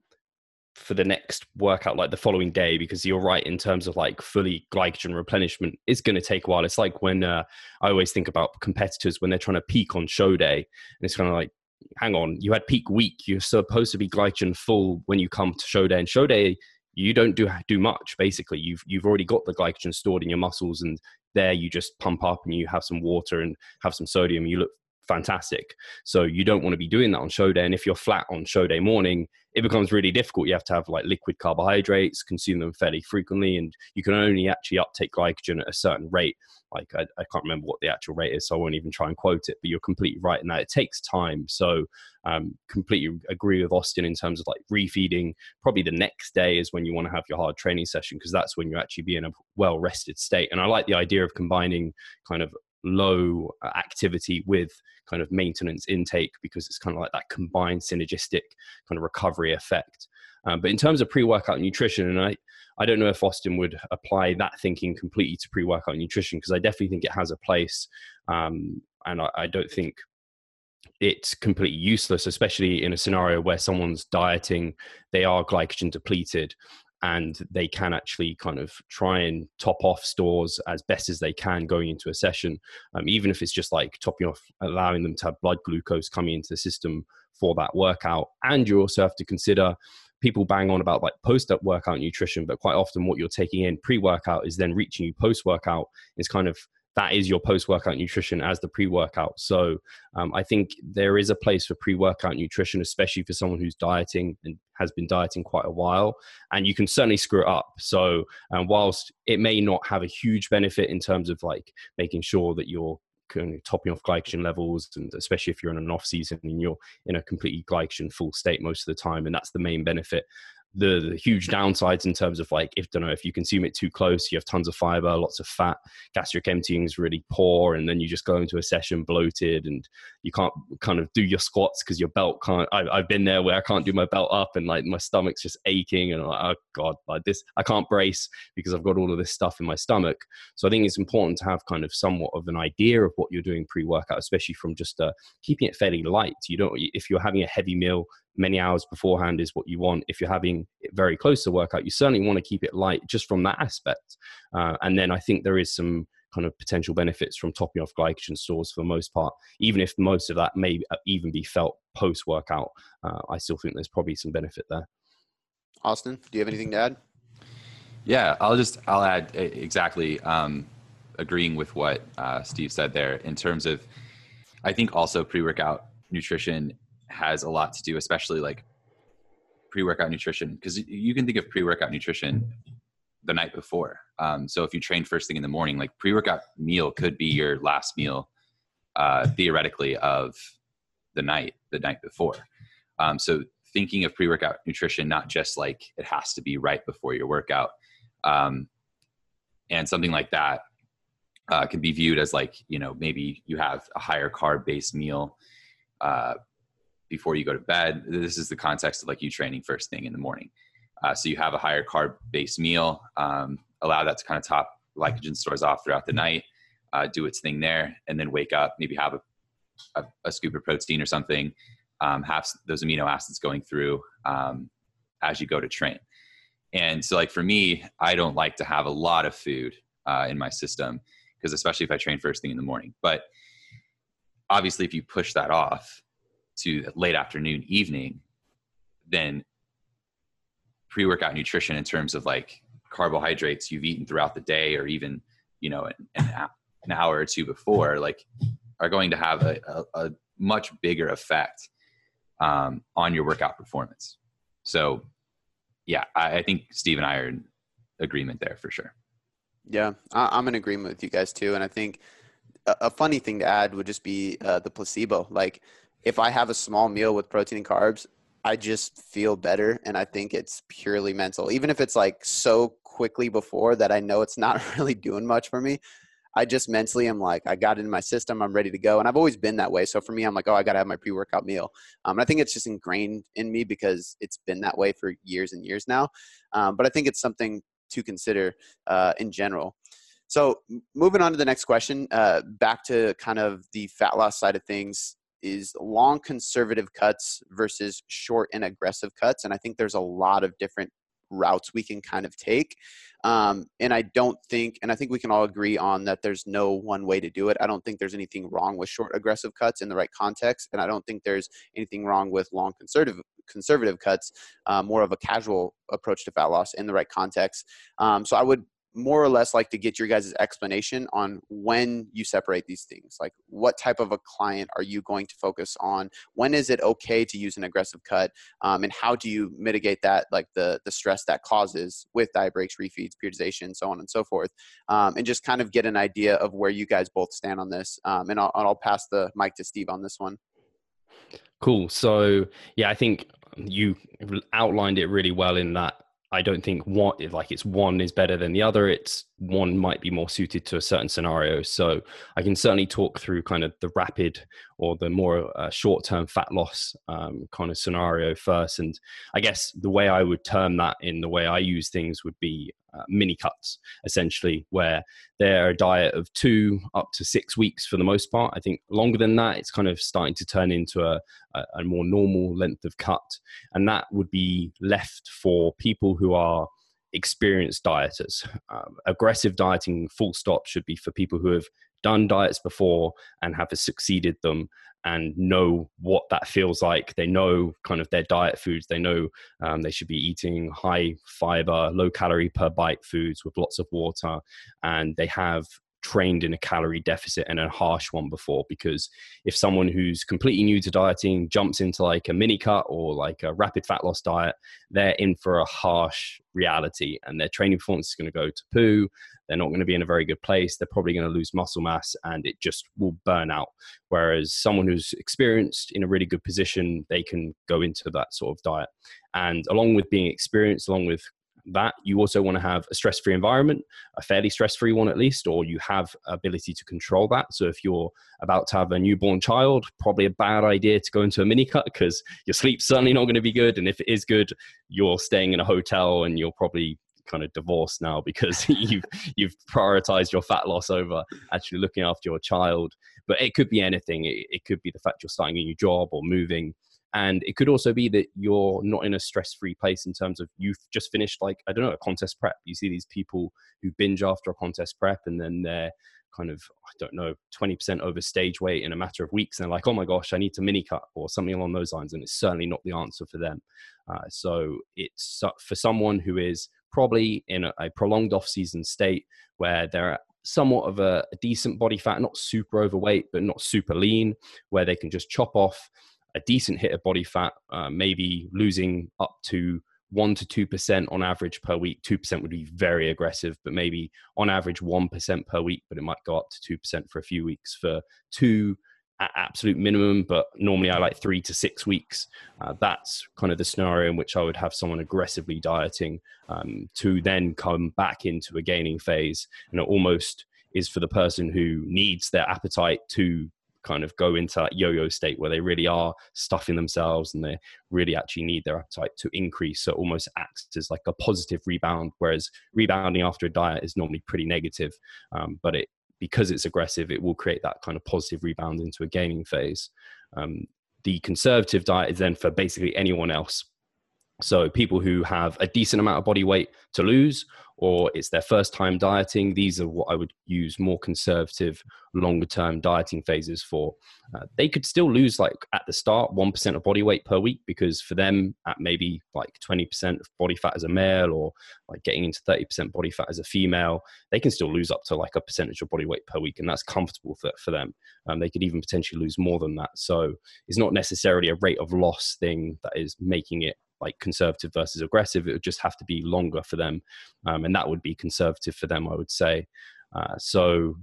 for the next workout like the following day because you're right in terms of like fully glycogen replenishment it's going to take a while. It's like when uh, i always think about competitors when they're trying to peak on show day and it's kind of like hang on you had peak week. You're supposed to be glycogen full when you come to show day. And show day you don't do do much basically. You've you've already got the glycogen stored in your muscles and there you just pump up and you have some water and have some sodium. You look fantastic. So you don't want to be doing that on show day. And if you're flat on show day morning, it becomes really difficult. You have to have like liquid carbohydrates, consume them fairly frequently, and you can only actually uptake glycogen at a certain rate. Like I, I can't remember what the actual rate is, so I won't even try and quote it. But you're completely right in that it takes time. So um, completely agree with Austin in terms of like refeeding. Probably the next day is when you want to have your hard training session because that's when you actually be in a well rested state. And I like the idea of combining kind of low uh, activity with kind of maintenance intake because it's kind of like that combined synergistic kind of recovery effect. Um, but in terms of pre-workout nutrition, and I, I don't know if Austin would apply that thinking completely to pre-workout nutrition because I definitely think it has a place, um, and I, I don't think it's completely useless, especially in a scenario where someone's dieting, they are glycogen depleted, and they can actually kind of try and top off stores as best as they can going into a session, um, even if it's just like topping off, allowing them to have blood glucose coming into the system for that workout. And you also have to consider people bang on about like post workout nutrition, but quite often what you're taking in pre workout is then reaching you post workout is kind of that is your post workout nutrition as the pre workout. So um, I think there is a place for pre workout nutrition, especially for someone who's dieting and has been dieting quite a while. And you can certainly screw it up. So um, whilst it may not have a huge benefit in terms of like making sure that you're kind of topping off glycogen levels and especially if you're in an off season and you're in a completely glycogen full state most of the time and that's the main benefit the, the, huge downsides in terms of like if don't know if you consume it too close you have tons of fiber lots of fat gastric emptying is really poor and then you just go into a session bloated and you can't kind of do your squats because your belt can't I, have been there where i can't do my belt up and like my stomach's just aching and I'm like oh god like this i can't brace because i've got all of this stuff in my stomach. So i think it's important to have kind of somewhat of an idea of what you're doing pre-workout especially from just uh, keeping it fairly light. You don't if you're having a heavy meal many hours beforehand is what you want. If you're having it very close to workout, you certainly want to keep it light just from that aspect. Uh, and then I think there is some kind of potential benefits from topping off glycogen stores for the most part. Even if most of that may uh, even be felt post workout, uh, I still think there's probably some benefit there. Austin, do you have anything to add? Yeah, I'll just I'll add exactly um, agreeing with what uh, Steve said there in terms of I think also pre-workout nutrition has a lot to do, especially like pre-workout nutrition, because you can think of pre-workout nutrition the night before. Um, so if you train first thing in the morning, like pre-workout meal could be your last meal, uh, theoretically, of the night, the night before. Um, so thinking of pre-workout nutrition, not just like it has to be right before your workout, um, and something like that uh, can be viewed as like you know maybe you have a higher carb based meal uh, before you go to bed. This is the context of like you training first thing in the morning. Uh, so you have a higher carb based meal, um, allow that to kind of top glycogen stores off throughout the night, uh, do its thing there, and then wake up, maybe have a, a, a scoop of protein or something, um, have those amino acids going through um, as you go to train. And so, like for me, I don't like to have a lot of food uh, in my system because, especially if I train first thing in the morning. But obviously, if you push that off to late afternoon, evening, then pre workout nutrition in terms of like carbohydrates you've eaten throughout the day or even you know an, an hour or two before like are going to have a, a, a much bigger effect um, on your workout performance. So yeah I, I, think steve and i are in agreement there for sure. Yeah I, am in agreement with you guys too and i think a, a funny thing to add would just be uh, the placebo. Like if i have a small meal with protein and carbs I just feel better. And I think it's purely mental. Even if it's like so quickly before that I know it's not really doing much for me. I just mentally am like, I got it in my system. I'm ready to go. And I've always been that way. So for me, I'm like, oh, I got to have my pre workout meal. Um, and I think it's just ingrained in me because it's been that way for years and years now. Um, but I think it's something to consider uh, in general. So moving on to the next question, uh, back to kind of the fat loss side of things is long conservative cuts versus short and aggressive cuts. And I think there's a lot of different routes we can kind of take. Um, and I don't think, and I think we can all agree on that there's no one way to do it. I don't think there's anything wrong with short aggressive cuts in the right context. And I don't think there's anything wrong with long conservative conservative cuts, uh, more of a casual approach to fat loss in the right context. Um, so I would more or less like to get your guys' explanation on when you separate these things. Like, what type of a client are you going to focus on? When is it okay to use an aggressive cut? Um, and how do you mitigate that, like the the stress that causes with diet breaks, refeeds, periodization, so on and so forth? Um, and just kind of get an idea of where you guys both stand on this. Um, and I'll, I'll pass the mic to Steve on this one. Cool. So yeah, I think you outlined it really well in that I don't think one like it's one is better than the other. It's one might be more suited to a certain scenario. So I can certainly talk through kind of the rapid or the more uh, short term fat loss um, kind of scenario first. And I guess the way I would term that in the way I use things would be uh, mini cuts, essentially, where they're a diet of two up to six weeks for the most part. I think longer than that, it's kind of starting to turn into a, a, a more normal length of cut. And that would be left for people who are experienced dieters. Um, aggressive dieting, full stop, should be for people who have done diets before and have succeeded them and know what that feels like. They know kind of their diet foods. They know um, they should be eating high fiber, low calorie per bite foods with lots of water, and they have trained in a calorie deficit and a harsh one before because if someone who's completely new to dieting jumps into like a mini cut or like a rapid fat loss diet they're in for a harsh reality and their training performance is going to go to poo they're not going to be in a very good place they're probably going to lose muscle mass and it just will burn out. Whereas someone who's experienced in a really good position they can go into that sort of diet. And along with being experienced along with that you also want to have a stress-free environment a fairly stress-free one at least or you have ability to control that. So if you're about to have a newborn child probably a bad idea to go into a mini cut because your sleep's certainly not going to be good and if it is good you're staying in a hotel and you're probably kind of divorced now because you've you've prioritized your fat loss over actually looking after your child. But it could be anything. It, it could be the fact you're starting a new job or moving and it could also be that you're not in a stress-free place in terms of you've just finished like i don't know a contest prep. You see these people who binge after a contest prep and then they're kind of i don't know 20% over stage weight in a matter of weeks. And they're like oh my gosh i need to mini cut or something along those lines. And it's certainly not the answer for them. Uh, so it's for someone who is probably in a, a prolonged off-season state where they're somewhat of a, a decent body fat not super overweight but not super lean where they can just chop off a decent hit of body fat, uh, maybe losing up to one to two percent on average per week. Two percent would be very aggressive, but maybe on average one percent per week. But it might go up to two percent for a few weeks for two at absolute minimum. But normally I like three to six weeks. Uh, that's kind of the scenario in which I would have someone aggressively dieting um, to then come back into a gaining phase, and it almost is for the person who needs their appetite to kind of go into that yo-yo state where they really are stuffing themselves and they really actually need their appetite to increase. So it almost acts as like a positive rebound whereas rebounding after a diet is normally pretty negative. Um, but it because it's aggressive it will create that kind of positive rebound into a gaining phase. Um, the conservative diet is then for basically anyone else so people who have a decent amount of body weight to lose or it's their first time dieting. These are what I would use more conservative, longer term dieting phases for. Uh, they could still lose, like at the start, 1% of body weight per week because for them, at maybe like 20% of body fat as a male or like getting into 30% body fat as a female, they can still lose up to like a percentage of body weight per week. And that's comfortable for, for them. Um, they could even potentially lose more than that. So it's not necessarily a rate of loss thing that is making it like conservative versus aggressive. It would just have to be longer for them, um, and that would be conservative for them, I would say. Uh, so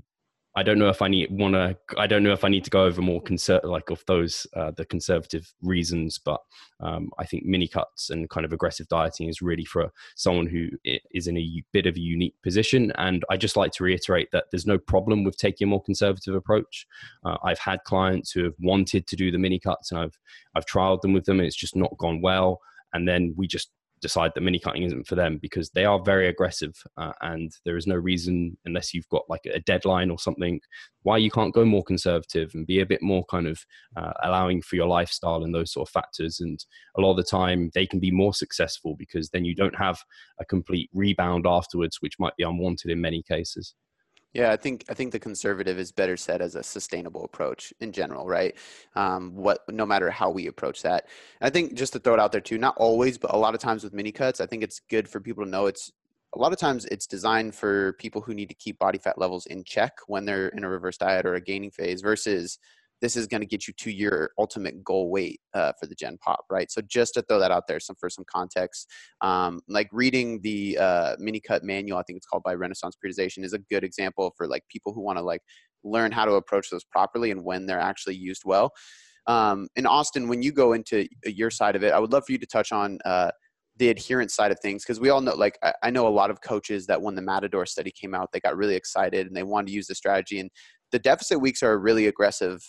I don't know if I need want to. I don't know if I need to go over more conser- like of those uh, the conservative reasons, but um, I think mini cuts and kind of aggressive dieting is really for someone who is in a bit of a unique position. And I just like to reiterate that there's no problem with taking a more conservative approach. Uh, I've had clients who have wanted to do the mini cuts, and I've I've trialed them with them, and it's just not gone well and then we just decide that mini cutting isn't for them because they are very aggressive uh, and there is no reason unless you've got like a deadline or something why you can't go more conservative and be a bit more kind of uh, allowing for your lifestyle and those sort of factors. And a lot of the time they can be more successful because then you don't have a complete rebound afterwards which might be unwanted in many cases yeah, I think I think the conservative is better said as a sustainable approach in general, right? Um, what no matter how we approach that. I think just to throw it out there too, not always, but a lot of times with mini cuts, I think it's good for people to know it's a lot of times it's designed for people who need to keep body fat levels in check when they're in a reverse diet or a gaining phase versus this is going to get you to your ultimate goal weight uh, for the Gen Pop, right? So just to throw that out there, some for some context, um, like reading the uh, mini cut manual, I think it's called by Renaissance Periodization, is a good example for like people who want to like learn how to approach those properly and when they're actually used well. Um, in Austin, when you go into your side of it, I would love for you to touch on uh, the adherence side of things because we all know like I, know a lot of coaches that when the matador study came out they got really excited and they wanted to use the strategy and the deficit weeks are a really aggressive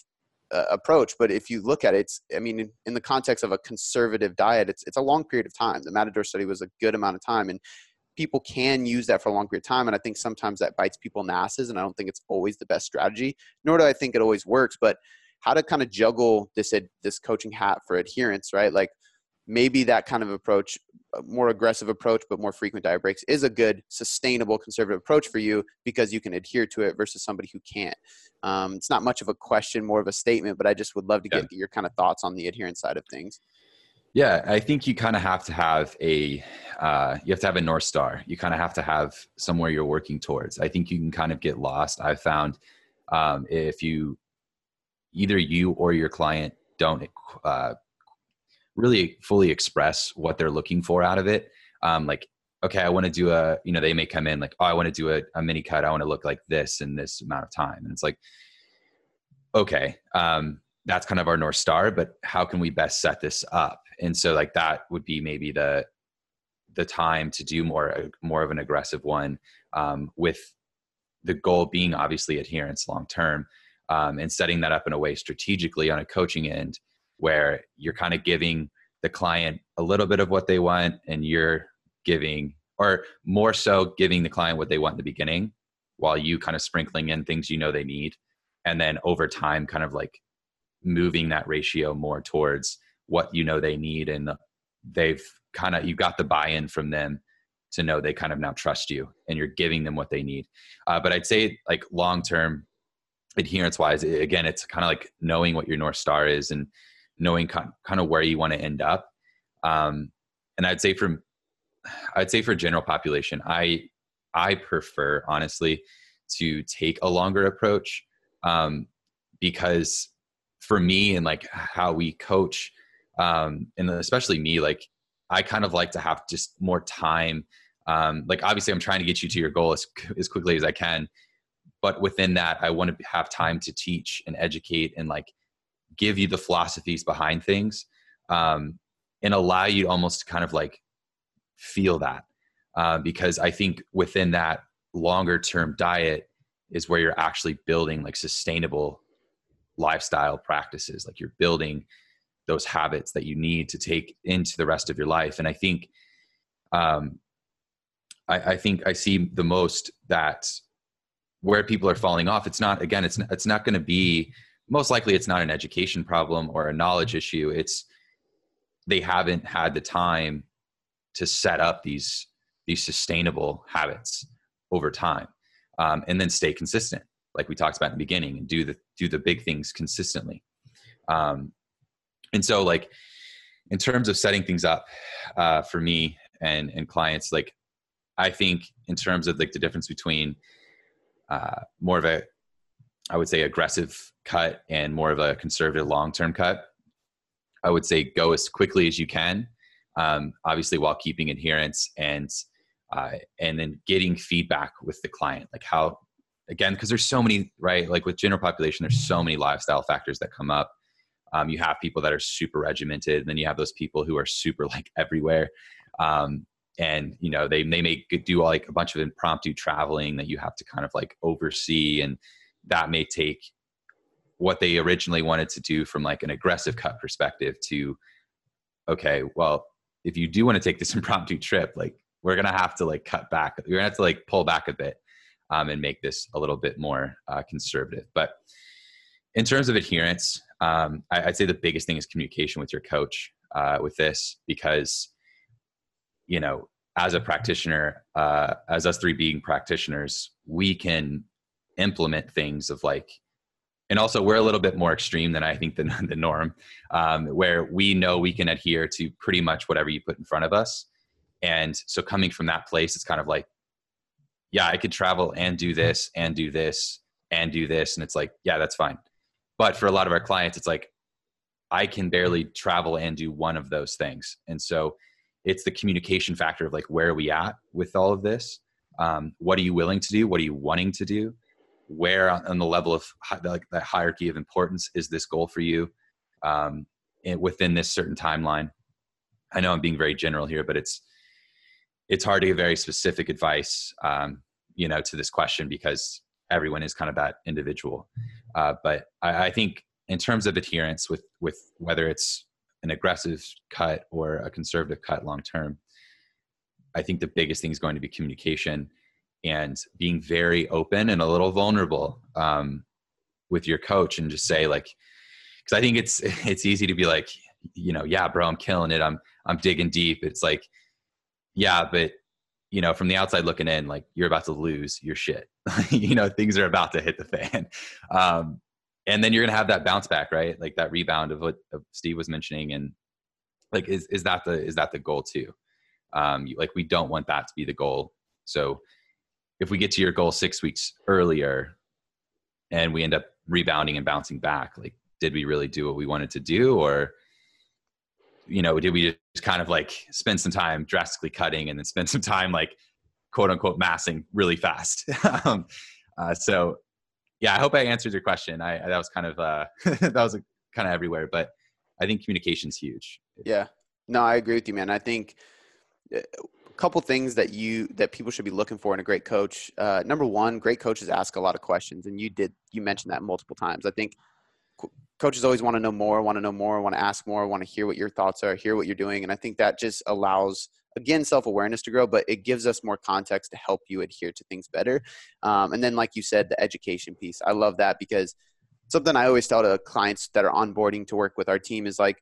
uh, approach. But if you look at it, it's, I mean, in, in, the context of a conservative diet, it's, it's a long period of time. The Matador study was a good amount of time. And people can use that for a long period of time. And I think sometimes that bites people in the asses. And I don't think it's always the best strategy, nor do I think it always works. But how to kind of juggle this, this coaching hat for adherence, right? Like, maybe that kind of approach, more aggressive approach, but more frequent diet breaks is a good, sustainable, conservative approach for you because you can adhere to it versus somebody who can't. Um, it's not much of a question, more of a statement, but I just would love to get your kind of thoughts on the adherence side of things. Yeah, I think you kind of have to have a uh, you have to have a north star. You kind of have to have somewhere you're working towards. I think you can kind of get lost. I've found um, if you either you or your client don't uh, really fully express what they're looking for out of it. Um, like, okay, I want to do a, you know, they may come in like, oh, I want to do a, a mini cut. I want to look like this in this amount of time. And it's like, okay, um, that's kind of our North Star, but how can we best set this up? And so like that would be maybe the, the time to do more, more of an aggressive one um, with the goal being obviously adherence long term um, and setting that up in a way strategically on a coaching end where you're kind of giving the client a little bit of what they want and you're giving or more so giving the client what they want in the beginning while you kind of sprinkling in things you know they need. And then over time kind of like moving that ratio more towards what you know they need and they've kind of you got the buy-in from them to know they kind of now trust you and you're giving them what they need. Uh, but i'd say like long term adherence wise again it's kind of like knowing what your north star is and knowing kind of where you want to end up. Um, and I'd say for I'd say for general population, I I prefer honestly to take a longer approach um, because for me and like how we coach um, and especially me like I kind of like to have just more time. Um, like obviously, I'm trying to get you to your goal as as quickly as I can, but within that, I want to have time to teach and educate and like give you the philosophies behind things um, and allow you to almost kind of like feel that. Uh, because i think within that longer term diet is where you're actually building like sustainable lifestyle practices. Like you're building those habits that you need to take into the rest of your life. And i think um i, I think i see the most that where people are falling off it's not again it's it's not going to be most likely it's not an education problem or a knowledge issue. It's they haven't had the time to set up these these sustainable habits over time um, and then stay consistent like we talked about in the beginning and do the do the big things consistently. Um, and so like in terms of setting things up uh, for me and and clients like i think in terms of like the difference between uh, more of a i would say aggressive cut and more of a conservative long term cut. I would say go as quickly as you can um, obviously while keeping adherence and uh, and then getting feedback with the client. Like how again because there's so many right? Like with general population there's so many lifestyle factors that come up. Um, you have people that are super regimented and then you have those people who are super like everywhere. Um, and you know they they may do like a bunch of impromptu traveling that you have to kind of like oversee and that may take what they originally wanted to do from like an aggressive cut perspective to okay well if you do want to take this impromptu trip like we're gonna have to like cut back you're gonna have to like pull back a bit um, and make this a little bit more uh, conservative. But in terms of adherence um, I, would say the biggest thing is communication with your coach uh, with this because you know as a practitioner uh, as us three being practitioners we can implement things of like and also we're a little bit more extreme than i think the, the norm um, where we know we can adhere to pretty much whatever you put in front of us and so coming from that place it's kind of like yeah i could travel and do this and do this and do this and it's like yeah that's fine but for a lot of our clients, it's like, I can barely travel and do one of those things. And so it's the communication factor of like, where are we at with all of this? Um, what are you willing to do? What are you wanting to do? Where on the level of like that hierarchy of importance is this goal for you um, within this certain timeline? I know I'm being very general here, but it's it's hard to give very specific advice, um, you know, to this question because everyone is kind of that individual. Uh, but I, I, think in terms of adherence with with whether it's an aggressive cut or a conservative cut long term, I think the biggest thing is going to be communication and being very open and a little vulnerable um, with your coach and just say like because I think it's it's easy to be like you know yeah bro I'm killing it I'm I'm digging deep it's like yeah but you know, from the outside looking in, like you're about to lose your shit. you know, things are about to hit the fan. Um, and then you're gonna have that bounce back, right? Like that rebound of what Steve was mentioning, and like is is that the is that the goal too? Um, like we don't want that to be the goal. So if we get to your goal six weeks earlier, and we end up rebounding and bouncing back, like did we really do what we wanted to do, or you know, did we just kind of like spend some time drastically cutting and then spend some time like quote unquote massing really fast? um, uh, so yeah, I hope I answered your question. I, I that was kind of uh, that was kind of everywhere, but I think communication's huge. Yeah, no, I agree with you, man. I think a couple things that you that people should be looking for in a great coach. Uh, number one, great coaches ask a lot of questions, and you did you mentioned that multiple times. I think coaches always want to know more, want to know more, want to ask more, want to hear what your thoughts are, hear what you're doing. And I think that just allows, again, self awareness to grow, but it gives us more context to help you adhere to things better. Um, and then, like you said, the education piece. I love that because something I always tell to clients that are onboarding to work with our team is like,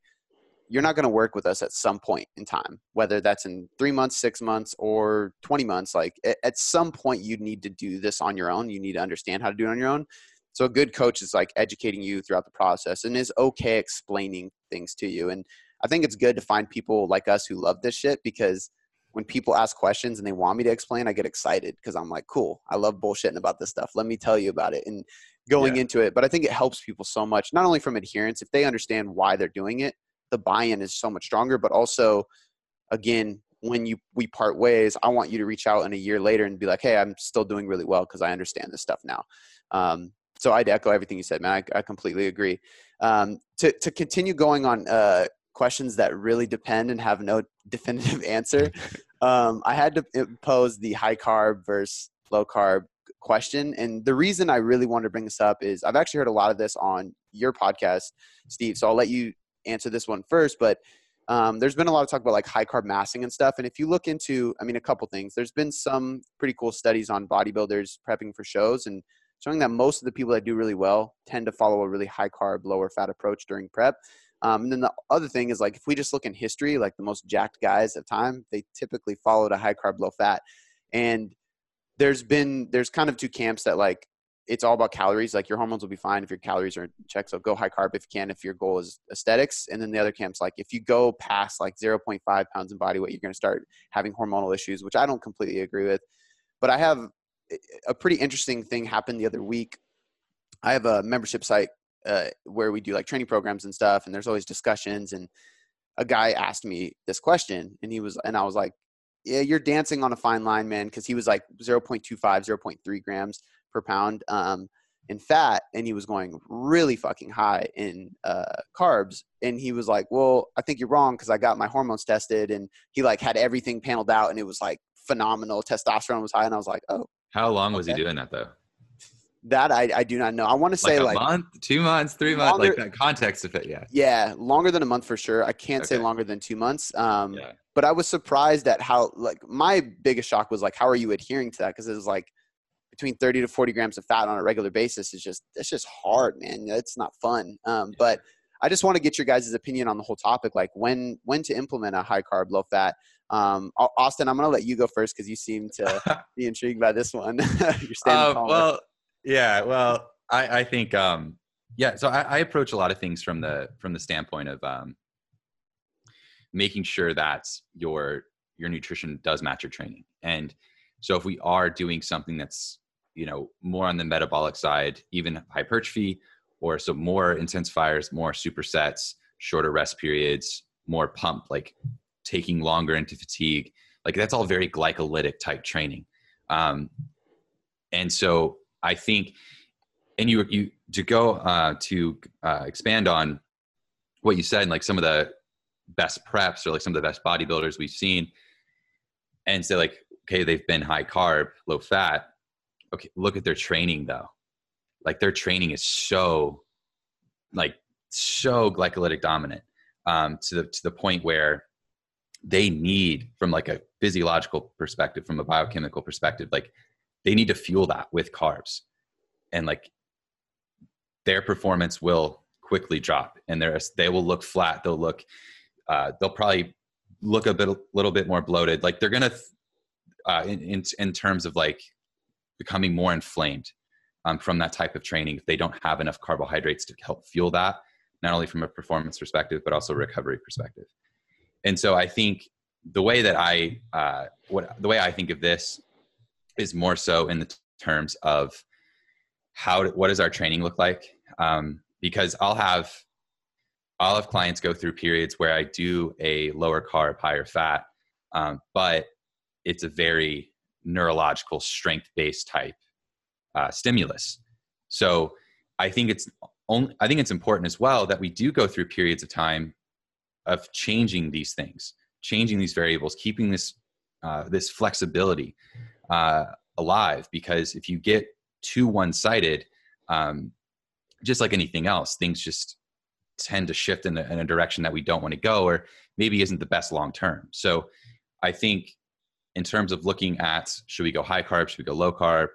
you're not going to work with us at some point in time, whether that's in three months, six months, or 20 months. Like at some point, you need to do this on your own. You need to understand how to do it on your own. So a good coach is like educating you throughout the process and is okay explaining things to you. And I think it's good to find people like us who love this shit because when people ask questions and they want me to explain, I get excited because I'm like, cool, I love bullshitting about this stuff. Let me tell you about it and going yeah. into it. But I think it helps people so much, not only from adherence, if they understand why they're doing it, the buy-in is so much stronger, but also again, when you we part ways, I want you to reach out in a year later and be like, hey, I'm still doing really well because I understand this stuff now. Um, so I'd echo everything you said, man. I, I completely agree. Um, to to continue going on uh, questions that really depend and have no definitive answer, um, I had to pose the high carb versus low carb question. And the reason I really wanted to bring this up is I've actually heard a lot of this on your podcast, Steve. So I'll let you answer this one first. But um, there's been a lot of talk about like high carb massing and stuff. And if you look into, I mean, a couple things, there's been some pretty cool studies on bodybuilders prepping for shows and showing that most of the people that do really well tend to follow a really high carb, lower fat approach during prep. Um, and then the other thing is like if we just look in history, like the most jacked guys at time, they typically followed a high carb, low fat. And there's been there's kind of two camps that like it's all about calories. Like your hormones will be fine if your calories are in check. So go high carb if you can, if your goal is aesthetics. And then the other camp's like if you go past like 0.5 pounds in body weight, you're going to start having hormonal issues, which I don't completely agree with. But I have a pretty interesting thing happened the other week. I have a membership site uh, where we do like training programs and stuff, and there's always discussions. And a guy asked me this question, and he was, and I was like, yeah, you're dancing on a fine line, man, because he was like 0.25, 0.3 grams per pound um, in fat, and he was going really fucking high in uh, carbs. And he was like, "Well, I think you're wrong because I got my hormones tested, and he like had everything paneled out, and it was like phenomenal. Testosterone was high, and I was like, oh." How long was he doing that though? That I, I do not know. I want to say like like month, two months, three months, like that context of it. Yeah. Yeah, longer than a month for sure. I can't say longer than two months. Um, Yeah. but I was surprised at how like my biggest shock was like how are you adhering to that? Because it was like between thirty to forty grams of fat on a regular basis is just it's just hard, man. It's not fun. Um, but I just want to get your guys' opinion on the whole topic, like when when to implement a high carb, low fat. Um, Austin, I'm gonna let you go first because you seem to be intrigued by this one. You're standing Uh, well, yeah. Well, I, I think, um, yeah. So I, I approach a lot of things from the from the standpoint of um, making sure that your your nutrition does match your training. And so if we are doing something that's you know more on the metabolic side, even hypertrophy, or so more intensifiers, more supersets, shorter rest periods, more pump, like taking longer into fatigue, like that's all very glycolytic type training. Um, and so I think, and you you to go uh, to uh, expand on what you said, like some of the best preps or like some of the best bodybuilders we've seen, and say like, okay, they've been high carb, low fat. Okay, look at their training though. Like their training is so, like so glycolytic dominant um, to the to the point where they need, from like a physiological perspective, from a biochemical perspective, like they need to fuel that with carbs. And like their performance will quickly drop and they're, they will look flat. They'll look uh, they'll probably look a bit a little bit more bloated. Like they're gonna uh, in, in in terms of like becoming more inflamed um, from that type of training if they don't have enough carbohydrates to help fuel that not only from a performance perspective but also recovery perspective. And so i think the way that i uh, what the way i think of this is more so in the terms of how what does our training look like? Um, because i'll have i'll have clients go through periods where i do a lower carb higher fat um, but it's a very neurological strength based type uh, stimulus. So i think it's only i think it's important as well that we do go through periods of time of changing these things changing these variables keeping this uh, this flexibility uh, alive. Because if you get too one-sided um, just like anything else things just tend to shift in a, in a direction that we don't want to go or maybe isn't the best long term so i think in terms of looking at should we go high carb should we go low carb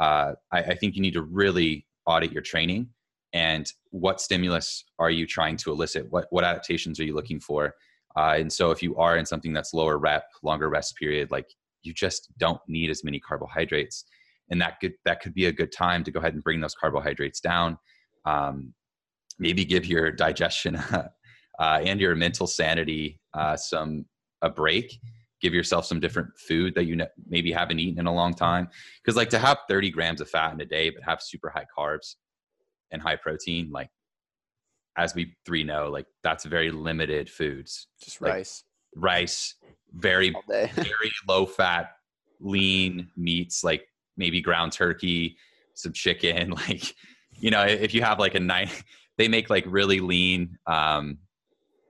uh, I, I think you need to really audit your training and what stimulus are you trying to elicit? What what adaptations are you looking for? Uh, and so if you are in something that's lower rep longer rest period like you just don't need as many carbohydrates. And that could that could be a good time to go ahead and bring those carbohydrates down um, maybe give your digestion uh, and your mental sanity uh, some a break give yourself some different food that you ne- maybe haven't eaten in a long time. Because like to have 30 grams of fat in a day but have super high carbs and high protein like as we three know like that's very limited foods. Just like- rice. rice very very low fat, lean meats like maybe ground turkey, some chicken. Like, you know, if you have like a nine, they make like really lean um,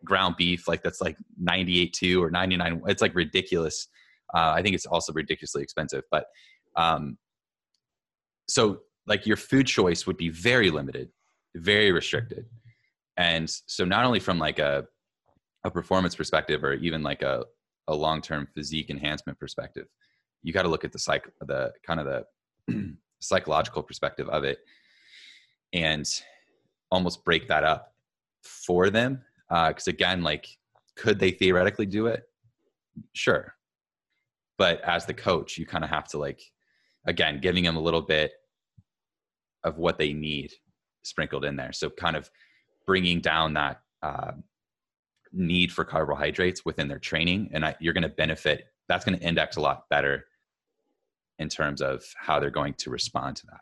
ground beef, like that's like 98.2 or 99. It's like ridiculous. Uh, I think it's also ridiculously expensive, but um, so like your food choice would be very limited, very restricted. And so not only from like a a performance perspective or even like a, a long-term physique enhancement perspective, you got to look at the psych the kind of the psychological perspective of it and almost break that up for them. Because uh, again, like, could they theoretically do it? Sure. But as the coach, you kind of have to like, again, giving them a little bit of what they need sprinkled in there. So kind of bringing down that uh, need for carbohydrates within their training, and I, you're going to benefit. That's going to index a lot better in terms of how they're going to respond to that.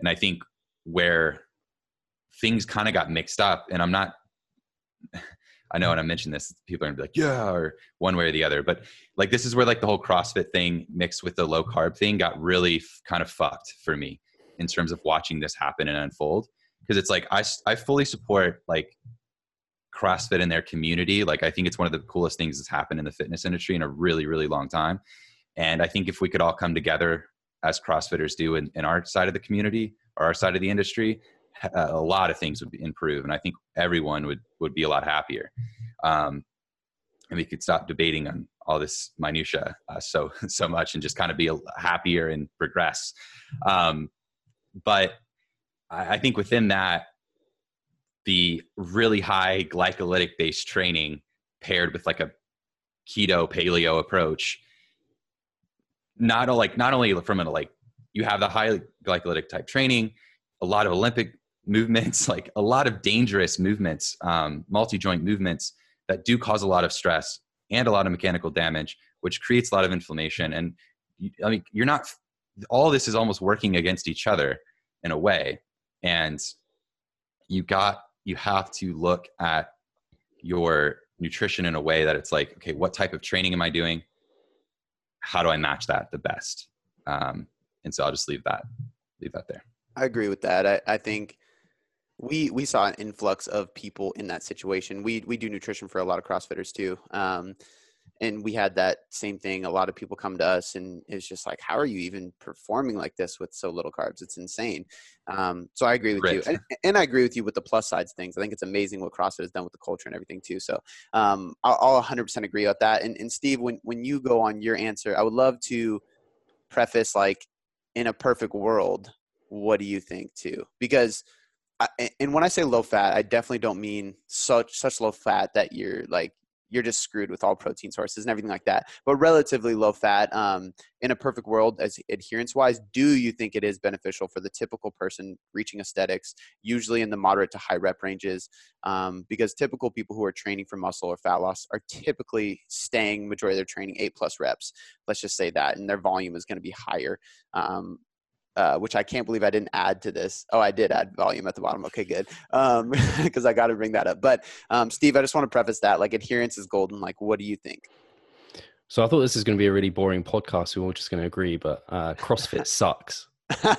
And I think where things kind of got mixed up, and I'm not. I know when I mention this, people are gonna be like, yeah, or one way or the other. But like this is where like the whole CrossFit thing mixed with the low carb thing got really f- kind of fucked for me in terms of watching this happen and unfold because it's like I, I fully support like crossfit and their community like i think it's one of the coolest things that's happened in the fitness industry in a really really long time and i think if we could all come together as crossfitters do in, in our side of the community or our side of the industry a lot of things would improve and i think everyone would would be a lot happier. Um, and we could stop debating on all this minutia uh, so so much and just kind of be happier and progress. Um, but I think within that, the really high glycolytic based training paired with like a keto paleo approach, not like not only from a like you have the high glycolytic type training, a lot of Olympic movements, like a lot of dangerous movements, um, multi joint movements that do cause a lot of stress and a lot of mechanical damage, which creates a lot of inflammation. And I mean, you're not all this is almost working against each other in a way. And you got you have to look at your nutrition in a way that it's like okay what type of training am i doing? How do i match that the best? Um, and so i'll just leave that leave that there. I agree with that. I, I think we we saw an influx of people in that situation. We we do nutrition for a lot of crossfitters too um, and we had that same thing a lot of people come to us and it's just like how are you even performing like this with so little carbs? It's insane. Um, so i agree with you and, and, i agree with you with the plus sides things. I think it's amazing what crossfit has done with the culture and everything too so um, I'll, I'll, 100% agree with that and, and steve when, when you go on your answer i would love to preface like in a perfect world what do you think too? Because I, and when I say low fat, I definitely don't mean such such low fat that you're like you're just screwed with all protein sources and everything like that. But relatively low fat, um, in a perfect world, as adherence wise, do you think it is beneficial for the typical person reaching aesthetics, usually in the moderate to high rep ranges? Um, because typical people who are training for muscle or fat loss are typically staying majority of their training eight plus reps. Let's just say that, and their volume is going to be higher. Um, uh, which I can't believe I didn't add to this. Oh, I did add volume at the bottom. Okay, good. Because um, I got to bring that up. But um, Steve, I just want to preface that like adherence is golden. Like, what do you think? So I thought this is going to be a really boring podcast. We are all just going to agree, but uh, CrossFit sucks. no,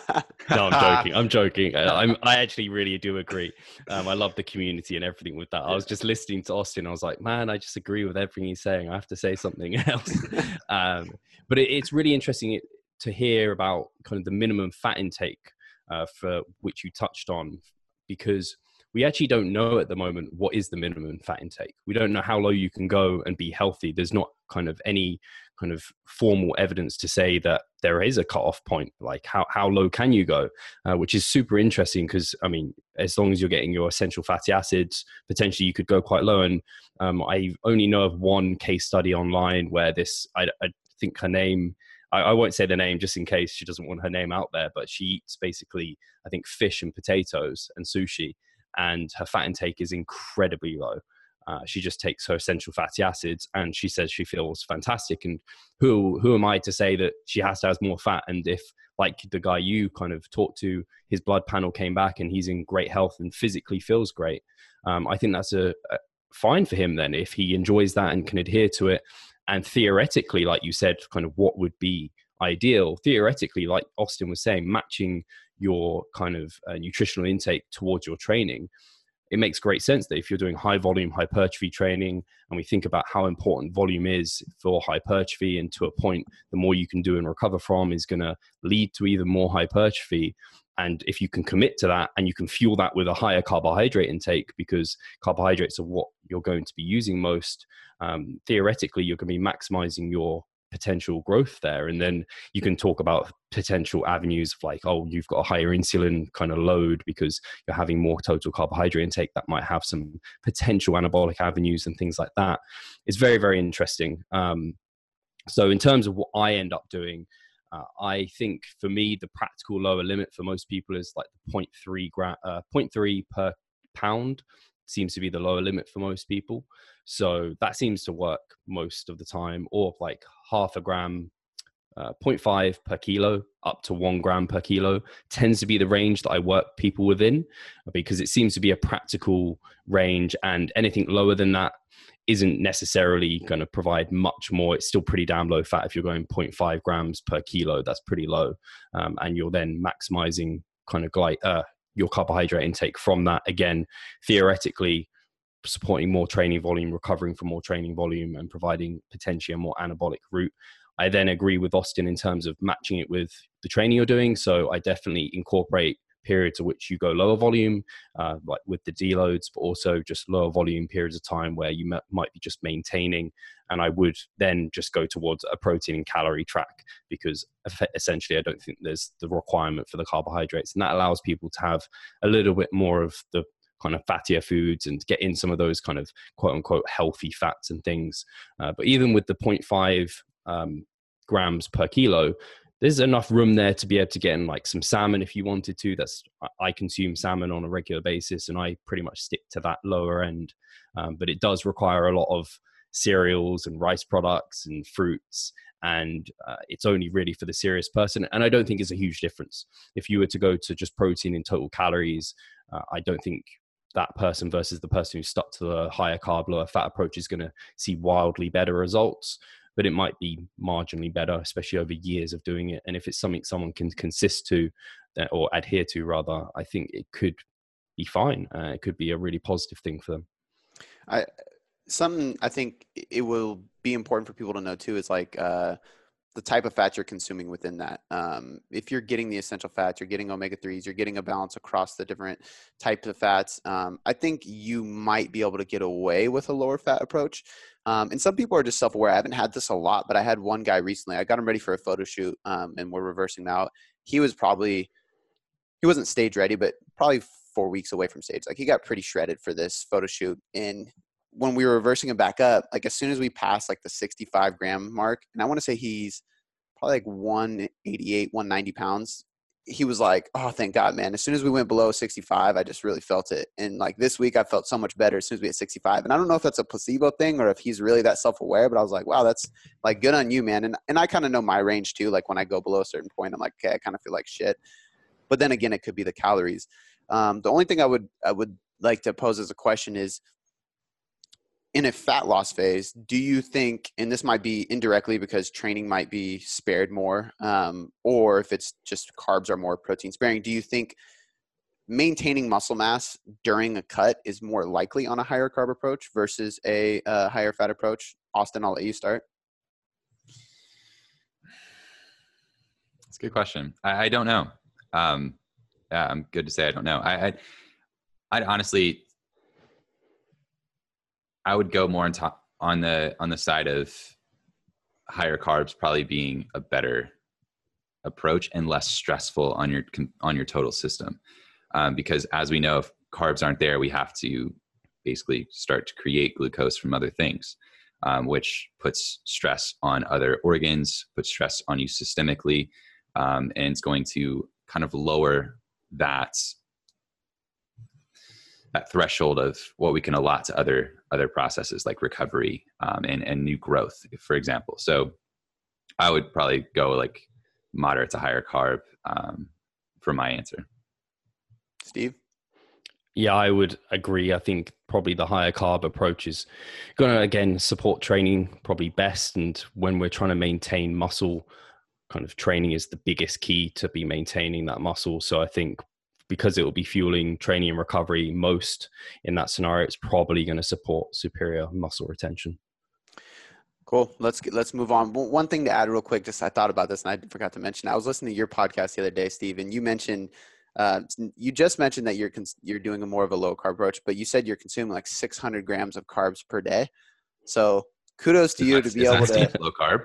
I'm joking. I'm joking. I'm, I actually really do agree. Um, I love the community and everything with that. I was just listening to Austin. I was like, man, I just agree with everything he's saying. I have to say something else. um, but it, it's really interesting to hear about kind of the minimum fat intake uh, for which you touched on, because we actually don't know at the moment what is the minimum fat intake. We don't know how low you can go and be healthy. There's not kind of any kind of formal evidence to say that there is a cutoff point. Like how how low can you go, uh, which is super interesting because I mean, as long as you're getting your essential fatty acids, potentially you could go quite low. And um, I only know of one case study online where this I, I think her name I, I, won't say the name just in case she doesn't want her name out there, but she eats basically, I think, fish and potatoes and sushi, and her fat intake is incredibly low. Uh, she just takes her essential fatty acids and she says she feels fantastic. And who who am I to say that she has to have more fat? And if, like the guy you kind of talked to, his blood panel came back and he's in great health and physically feels great, um, I think that's a, a fine for him then if he enjoys that and can adhere to it and theoretically like you said kind of what would be ideal theoretically like austin was saying matching your kind of uh, nutritional intake towards your training it makes great sense that if you're doing high volume hypertrophy training and we think about how important volume is for hypertrophy and to a point the more you can do and recover from is going to lead to even more hypertrophy and if you can commit to that and you can fuel that with a higher carbohydrate intake because carbohydrates are what you're going to be using most um, theoretically you're going to be maximizing your potential growth there. And then you can talk about potential avenues of like oh you've got a higher insulin kind of load because you're having more total carbohydrate intake that might have some potential anabolic avenues and things like that. It's very very interesting. Um, so in terms of what i end up doing uh, I think for me, the practical lower limit for most people is like the 0.3 gram, uh, 0.3 per pound seems to be the lower limit for most people. So that seems to work most of the time, or like half a gram, uh, 0.5 per kilo up to one gram per kilo tends to be the range that I work people within because it seems to be a practical range, and anything lower than that isn't necessarily going to provide much more. It's still pretty damn low fat if you're going 0.5 grams per kilo. That's pretty low, um, and you're then maximizing kind of gly- uh, your carbohydrate intake from that. Again, theoretically, supporting more training volume, recovering from more training volume, and providing potentially a more anabolic route. I then agree with Austin in terms of matching it with the training you're doing. So I definitely incorporate periods of which you go lower volume, uh, like with the deloads, but also just lower volume periods of time where you m- might be just maintaining. And I would then just go towards a protein and calorie track because essentially I don't think there's the requirement for the carbohydrates. And that allows people to have a little bit more of the kind of fattier foods and get in some of those kind of quote unquote healthy fats and things. Uh, but even with the 0.5 um, grams per kilo, there's enough room there to be able to get in like some salmon if you wanted to. That's I consume salmon on a regular basis, and I pretty much stick to that lower end. Um, but it does require a lot of cereals and rice products and fruits and uh, it's only really for the serious person and i don't think it's a huge difference if you were to go to just protein in total calories uh, i don't think that person versus the person who stuck to the higher carb, lower fat approach is going to see wildly better results. But it might be marginally better, especially over years of doing it. And if it's something someone can consist to or adhere to, rather, I think it could be fine. Uh, it could be a really positive thing for them. I something I think it will be important for people to know too is like uh, the type of fat you're consuming within that. Um, if you're getting the essential fats, you're getting omega 3s, you're getting a balance across the different types of fats, um, I think you might be able to get away with a lower fat approach. Um, and some people are just self aware. I haven't had this a lot, but I had one guy recently. I got him ready for a photo shoot um, and we're reversing now. He was probably, he wasn't stage ready, but probably four weeks away from stage. Like he got pretty shredded for this photo shoot. And when we were reversing him back up, like as soon as we passed like the 65 gram mark, and I want to say he's probably like 188, 190 pounds. He was like, "Oh, thank God, man!" As soon as we went below 65, I just really felt it. And like this week, I felt so much better as soon as we hit 65. And I don't know if that's a placebo thing or if he's really that self-aware, but I was like, "Wow, that's like good on you, man." And and I kind of know my range too. Like when I go below a certain point, I'm like, "Okay, I kind of feel like shit." But then again, it could be the calories. Um, the only thing I would I would like to pose as a question is in a fat loss phase, do you think, and this might be indirectly because training might be spared more, um, or if it's just carbs are more protein sparing, do you think maintaining muscle mass during a cut is more likely on a higher carb approach versus a uh, higher fat approach? Austin, I'll let you start. That's a good question. I, I don't know. Um, yeah, I'm good to say I don't know. I, I, I honestly I would go more on top on the on the side of higher carbs probably being a better approach and less stressful on your on your total system. Um, because as we know if carbs aren't there we have to basically start to create glucose from other things um, which puts stress on other organs puts stress on you systemically um, and it's going to kind of lower that that threshold of what we can allot to other other processes like recovery um, and and new growth, for example. So I would probably go like moderate to higher carb um, for my answer. Steve. Yeah, I would agree. I think probably the higher carb approach is going to again support training probably best. And when we're trying to maintain muscle, kind of training is the biggest key to be maintaining that muscle. So I think because it will be fueling training and recovery most in that scenario, it's probably going to support superior muscle retention. Cool. Let's get, let's move on. One thing to add real quick, just I thought about this and I forgot to mention. I was listening to your podcast the other day, Steve, and you mentioned uh, you just mentioned that you're cons- you're doing a more of a low carb approach, but you said you're consuming like 600 grams of carbs per day. So kudos to you to be able to low carb.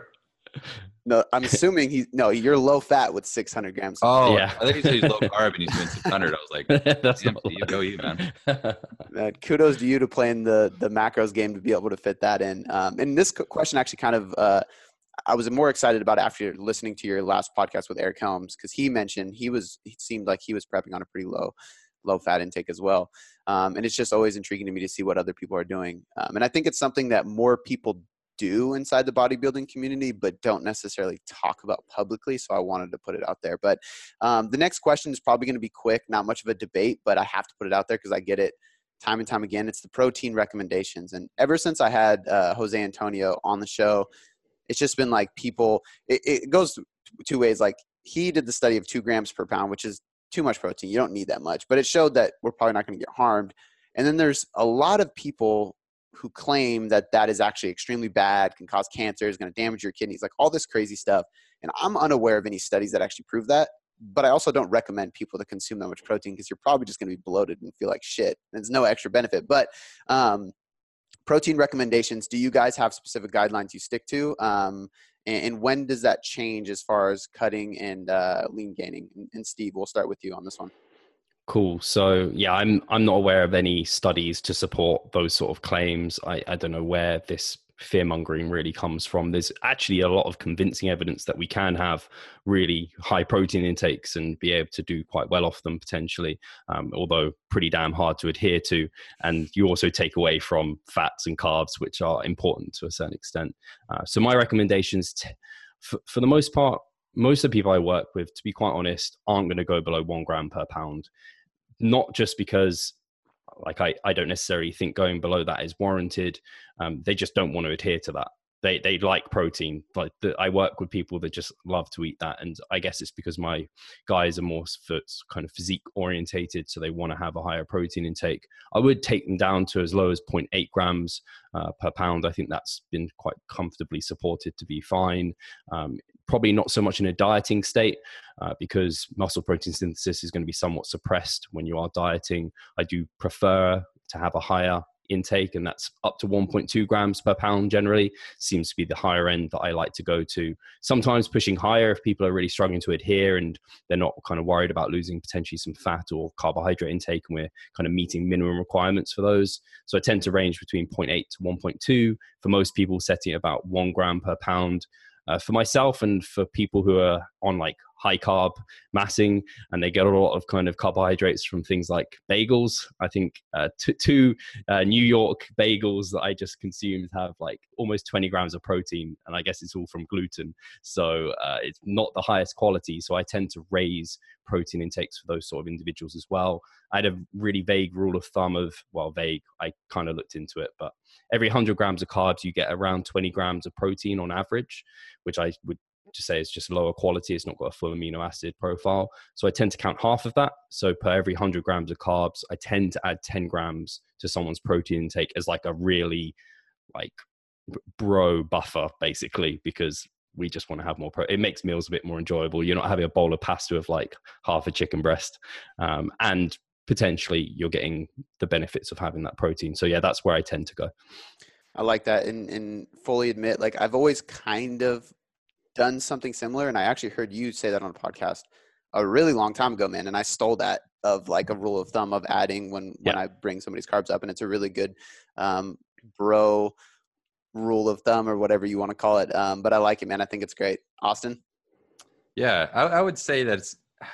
No, I'm assuming he's no. You're low fat with 600 grams. Oh, yeah. I think he said he's low carb and he's doing 600. I was like, that's not you go you man. man. Kudos to you to playing the the macros game to be able to fit that in. Um, and this question actually kind of. Uh, I was more excited about after listening to your last podcast with Eric Helms because he mentioned he was he seemed like he was prepping on a pretty low low fat intake as well. Um, and it's just always intriguing to me to see what other people are doing. Um, and I think it's something that more people do inside the bodybuilding community, but don't necessarily talk about publicly. So I wanted to put it out there. But um, the next question is probably going to be quick, not much of a debate, but I have to put it out there because I get it time and time again. It's the protein recommendations. And ever since I had uh, Jose Antonio on the show, it's just been like people, it, it goes two ways. Like he did the study of two grams per pound, which is too much protein. You don't need that much, but it showed that we're probably not going to get harmed. And then there's a lot of people who claim that that is actually extremely bad, can cause cancer, is going to damage your kidneys, like all this crazy stuff. And I'm unaware of any studies that actually prove that. But I also don't recommend people to consume that much protein because you're probably just going to be bloated and feel like shit. There's no extra benefit. But um, protein recommendations, do you guys have specific guidelines you stick to? Um, and, and, when does that change as far as cutting and uh, lean gaining? And, and Steve, we'll start with you on this one. Cool. So yeah, I'm I'm not aware of any studies to support those sort of claims. I, I don't know where this fear mongering really comes from. There's actually a lot of convincing evidence that we can have really high protein intakes and be able to do quite well off them potentially, um, although pretty damn hard to adhere to. And you also take away from fats and carbs, which are important to a certain extent. Uh, so my recommendations, t- for, for the most part, most of the people I work with, to be quite honest, aren't going to go below one gram per pound. Not just because, like, I, I don't necessarily think going below that is warranted. Um, they just don't want to adhere to that they they like protein. Like the, I work with people that just love to eat that, and I guess it's because my guys are more kind of physique orientated, so they want to have a higher protein intake. I would take them down to as low as 0.8 grams uh, per pound. I think that's been quite comfortably supported to be fine. Um, probably not so much in a dieting state uh, because muscle protein synthesis is going to be somewhat suppressed when you are dieting. I do prefer to have a higher intake, and that's up to 1.2 grams per pound generally, seems to be the higher end that I like to go to. Sometimes pushing higher if people are really struggling to adhere and they're not kind of worried about losing potentially some fat or carbohydrate intake, and we're kind of meeting minimum requirements for those. So I tend to range between 0.8 to 1.2. For most people, setting about one gram per pound. Uh, for myself and for people who are on like high carb massing and they get a lot of kind of carbohydrates from things like bagels. I think uh, t- two uh, new york bagels that i just consumed have like almost 20 grams of protein and i guess it's all from gluten. So uh, it's not the highest quality so i tend to raise protein intakes for those sort of individuals as well. I had a really vague rule of thumb of well vague i kind of looked into it but every 100 grams of carbs you get around 20 grams of protein on average which i would to say it's just lower quality. It's not got a full amino acid profile. So I tend to count half of that. So per every 100 grams of carbs, I tend to add 10 grams to someone's protein intake as like a really like bro buffer basically because we just want to have more pro- it makes meals a bit more enjoyable you're not having a bowl of pasta with like half a chicken breast um, and potentially you're getting the benefits of having that protein so yeah that's where i tend to go i like that and, and fully admit like i've always kind of done something similar, and I actually heard you say that on a podcast a really long time ago, man. And I stole that of like a rule of thumb of adding when when I bring somebody's carbs up, and it's a really good um, bro rule of thumb or whatever you want to call it. Um, but I like it, man. I think it's great. Austin. Yeah, I, I would say that it's.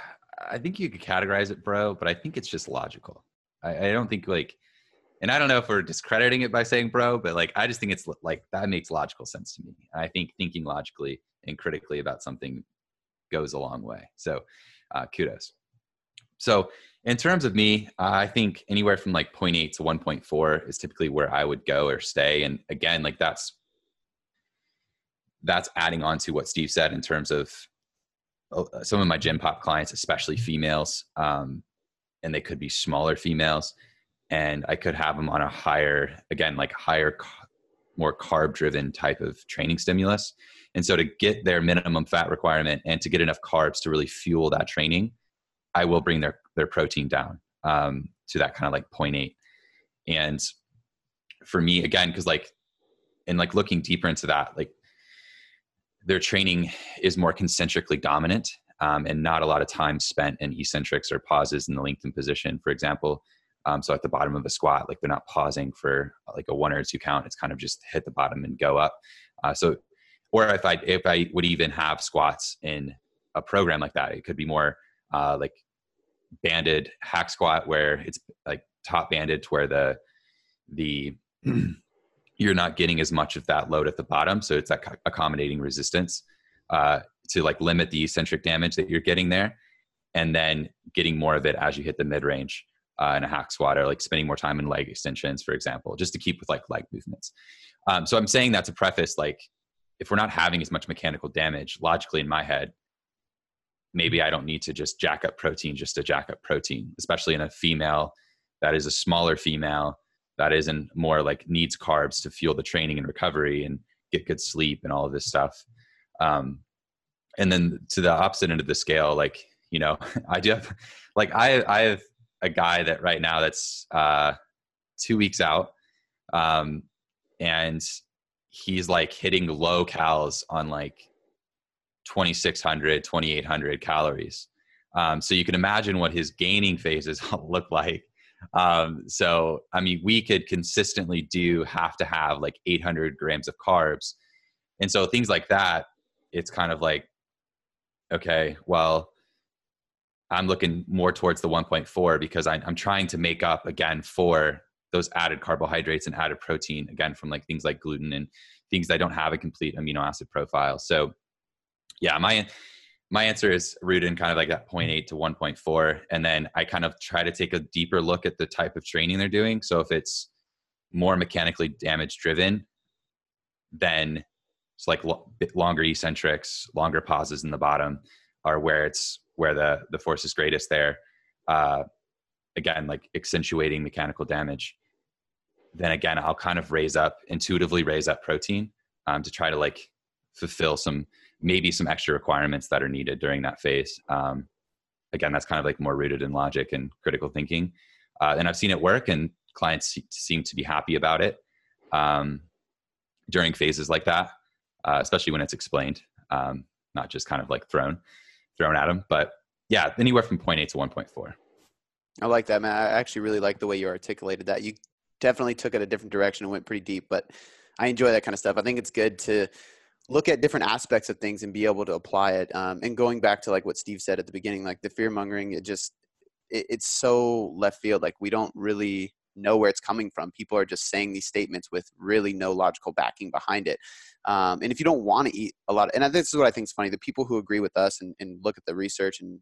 I think you could categorize it, bro, but I think it's just logical. I, I don't think like and I don't know if we're discrediting it by saying bro, but like I just think it's like that makes logical sense to me. I think thinking logically and critically about something goes a long way. So uh, kudos. So in terms of me, I think anywhere from like 0.8 to 1.4 is typically where I would go or stay. And again, like that's that's adding on to what Steve said in terms of uh, some of my gym pop clients, especially females. Um, and they could be smaller females and i could have them on a higher again like higher more carb driven type of training stimulus. And so to get their minimum fat requirement and to get enough carbs to really fuel that training i will bring their their protein down um, to that kind of like 0.8 and for me again because like and like looking deeper into that like their training is more concentrically dominant um, and not a lot of time spent in eccentrics or pauses in the lengthened position. For example um, so at the bottom of a squat like they're not pausing for like a one or two count. It's kind of just hit the bottom and go up. Uh, so or if i if i would even have squats in a program like that it could be more uh, like banded hack squat where it's like top banded to where the the you're not getting as much of that load at the bottom. So it's accommodating resistance uh, to like limit the eccentric damage that you're getting there and then getting more of it as you hit the mid range uh, in a hack squat or like spending more time in leg extensions for example just to keep with like leg movements. Um, so i'm saying that to preface like if we're not having as much mechanical damage logically in my head maybe i don't need to just jack up protein just to jack up protein especially in a female that is a smaller female that isn't more like needs carbs to fuel the training and recovery and get good sleep and all of this stuff. Um, and then to the opposite end of the scale like you know i do have like i i have a guy that right now that's uh two weeks out um and he's like hitting low cals on like 2600 2800 calories um, so you can imagine what his gaining phases look like um, so, I mean, we could consistently do have to have like 800 grams of carbs. And so things like that, it's kind of like, okay, well, I'm looking more towards the 1.4 because I, I'm trying to make up again for those added carbohydrates and added protein again from like things like gluten and things that don't have a complete amino acid profile. So, yeah, my my answer is rooted in kind of like that 0.8 to 1.4 and then i kind of try to take a deeper look at the type of training they're doing. So if it's more mechanically damage driven then it's like longer eccentrics longer pauses in the bottom are where it's where the the force is greatest there uh, again like accentuating mechanical damage then again i'll kind of raise up intuitively raise up protein um, to try to like fulfill some maybe some extra requirements that are needed during that phase. Um, again, that's kind of like more rooted in logic and critical thinking. Uh, and I've seen it work, and clients seem to be happy about it um, during phases like that, uh, especially when it's explained, um, not just kind of like thrown thrown at them. But yeah, anywhere from 0.8 to 1.4. I like that, man. I actually really like the way you articulated that. You definitely took it a different direction and went pretty deep, but I enjoy that kind of stuff. I think it's good to look at different aspects of things and be able to apply it. Um, and going back to like what Steve said at the beginning, like the fear mongering, it just it, it's so left field. Like we don't really know where it's coming from. People are just saying these statements with really no logical backing behind it. Um, and if you don't want to eat a lot, of, and this is what I think is funny: the people who agree with us and, and look at the research and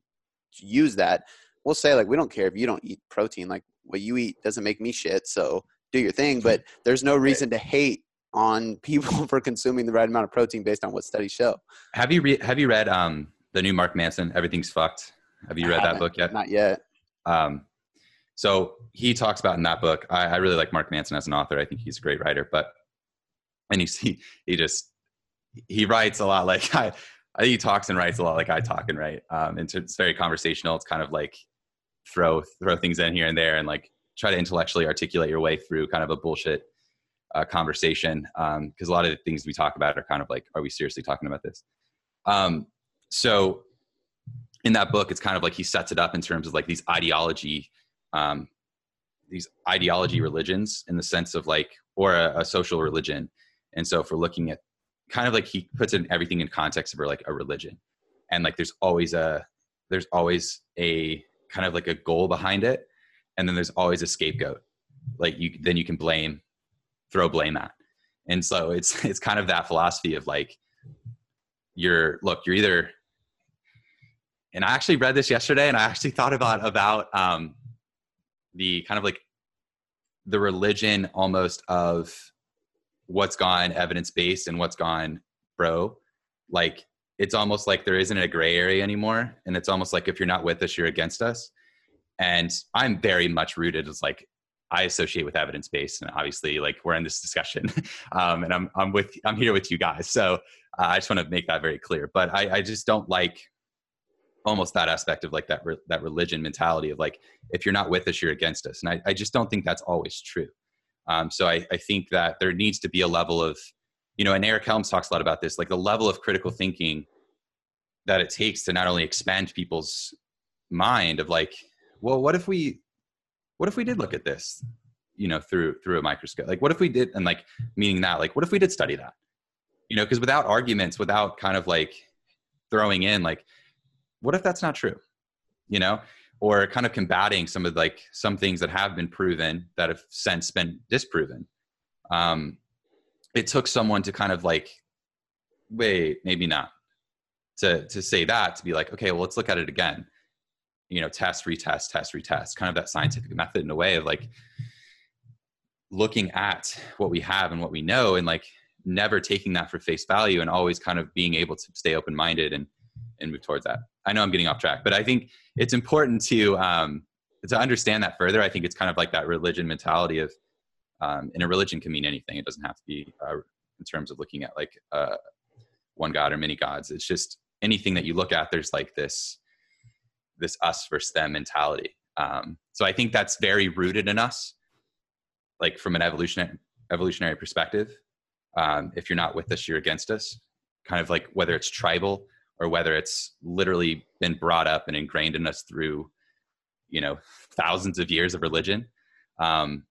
use that, we'll say like, we don't care if you don't eat protein. Like what you eat doesn't make me shit. So do your thing. But there's no reason to hate on people for consuming the right amount of protein based on what studies show. Have you re- have you read um, the new Mark Manson? Everything's fucked. Have you read that book yet? Not yet. Um, so he talks about in that book. I, I, really like Mark Manson as an author. I think he's a great writer. But and you see, he just he writes a lot like I. I think he talks and writes a lot like I talk and write. Um, and it's very conversational. It's kind of like throw throw things in here and there and like try to intellectually articulate your way through kind of a bullshit uh, conversation because um, a lot of the things we talk about are kind of like, are we seriously talking about this? Um, so in that book, it's kind of like he sets it up in terms of like these ideology, um, these ideology religions in the sense of like, or a, a, social religion. And so if we're looking at kind of like he puts in everything in context of like a religion, and like there's always a there's always a kind of like a goal behind it, and then there's always a scapegoat. Like you then you can blame throw blame at. And so it's it's kind of that philosophy of like you're look, you're either and I actually read this yesterday and I actually thought about about um the kind of like the religion almost of what's gone evidence based and what's gone bro like it's almost like there isn't a gray area anymore and it's almost like if you're not with us you're against us. And i'm very much rooted as like i associate with evidence based and obviously like we're in this discussion um, and i'm i'm with i'm here with you guys. So uh, i just want to make that very clear. But i i just don't like almost that aspect of like that re- that religion mentality of like if you're not with us you're against us. And i, I just don't think that's always true. Um, so I, I think that there needs to be a level of you know and eric helms talks a lot about this like the level of critical thinking that it takes to not only expand people's mind of like well what if we what if we did look at this you know through through a microscope? Like what if we did and like meaning that like what if we did study that? You know because without arguments without kind of like throwing in like what if that's not true? You know or kind of combating some of like some things that have been proven that have since been disproven. Um it took someone to kind of like wait maybe not to to say that to be like okay well let's look at it again. You know test retest test retest kind of that scientific method in a way of like looking at what we have and what we know and like never taking that for face value and always kind of being able to stay open minded and and move towards that. I know i'm getting off track but i think it's important to um to understand that further. I think it's kind of like that religion mentality of um and a religion can mean anything. It doesn't have to be uh, in terms of looking at like uh one god or many gods. It's just anything that you look at there's like this this us versus them mentality. Um so i think that's very rooted in us like from an evolutionary evolutionary perspective. Um if you're not with us you're against us. Kind of like whether it's tribal or whether it's literally been brought up and ingrained in us through you know thousands of years of religion um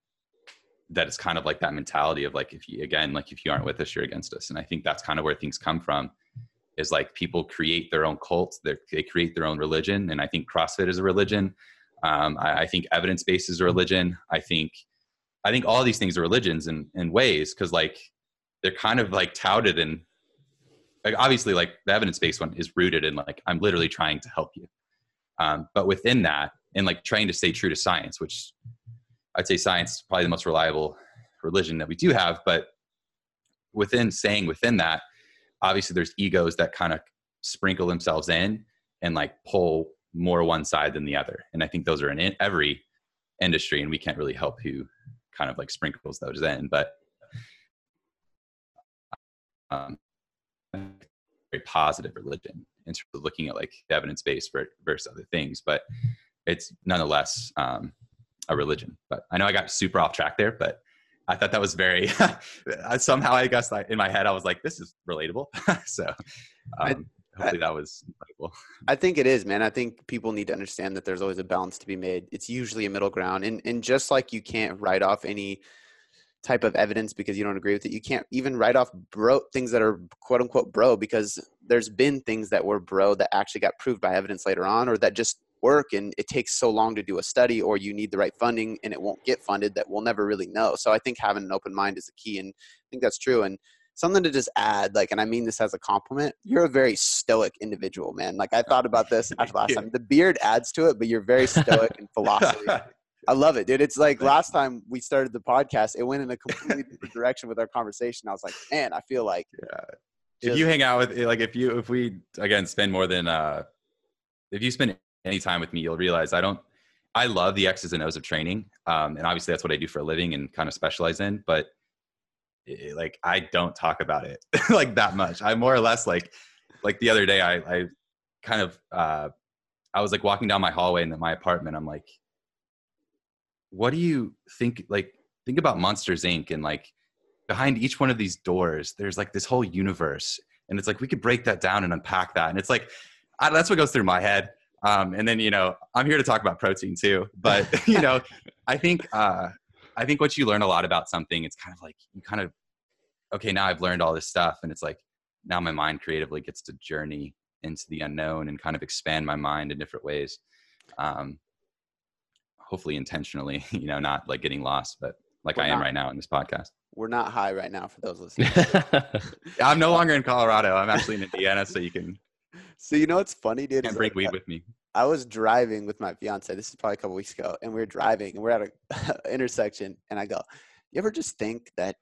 that it's kind of like that mentality of like if you again like if you aren't with us you're against us. And i think that's kind of where things come from is like people create their own cult they create their own religion. And i think crossfit is a religion. Um, I, I, think evidence-based is a religion. I think i think all these things are religions in, in ways because like they're kind of like touted and like obviously like the evidence-based one is rooted in like i'm literally trying to help you. Um, but within that and like trying to stay true to science which i'd say science is probably the most reliable religion that we do have but within saying within that obviously there's egos that kind of sprinkle themselves in and like pull more one side than the other. And i think those are in every industry and we can't really help who kind of like sprinkles those in but um, very positive religion in terms of looking at like evidence based versus other things but it's nonetheless um, a religion but i know i got super off track there but I thought that was very somehow I guess I, in my head I was like, this is relatable. so um, I, hopefully that was relatable. I think it is, man. I think people need to understand that there's always a balance to be made. It's usually a middle ground, and and just like you can't write off any type of evidence because you don't agree with it, you can't even write off bro things that are quote unquote bro because there's been things that were bro that actually got proved by evidence later on, or that just work and it takes so long to do a study or you need the right funding and it won't get funded that we'll never really know. So i think having an open mind is the key and i think that's true and something to just add like and i mean this as a compliment you're a very stoic individual man. Like i thought about this after last time. The beard adds to it but you're very stoic in philosophy I love it, dude. It's like last time we started the podcast, it went in a completely different direction with our conversation. I was like, man, I feel like yeah. Just, if you hang out with like if you if we again spend more than uh if you spend any time with me, you'll realize I don't. I love the X's and O's of training, um, and obviously that's what I do for a living and kind of specialize in. But it, like, I don't talk about it like that much. I more or less like, like the other day, I, I kind of, uh, I was like walking down my hallway in my apartment. I'm like, what do you think? Like, think about Monsters Inc. and like behind each one of these doors, there's like this whole universe, and it's like we could break that down and unpack that. And it's like I, that's what goes through my head. Um, and then you know, I'm here to talk about protein too. But you know, I think uh, I think once you learn a lot about something, it's kind of like you kind of okay, now I've learned all this stuff, and it's like now my mind creatively gets to journey into the unknown and kind of expand my mind in different ways. Um, hopefully intentionally, you know, not like getting lost, but like we're I am not, right now in this podcast. We're not high right now for those listening. I'm no longer in Colorado. I'm actually in Indiana, so you can so you know what's funny, dude? Can't bring weed with me. I was driving with my fiance. This is probably a couple weeks ago, and we are driving, and we're at an intersection, and I go, "You ever just think that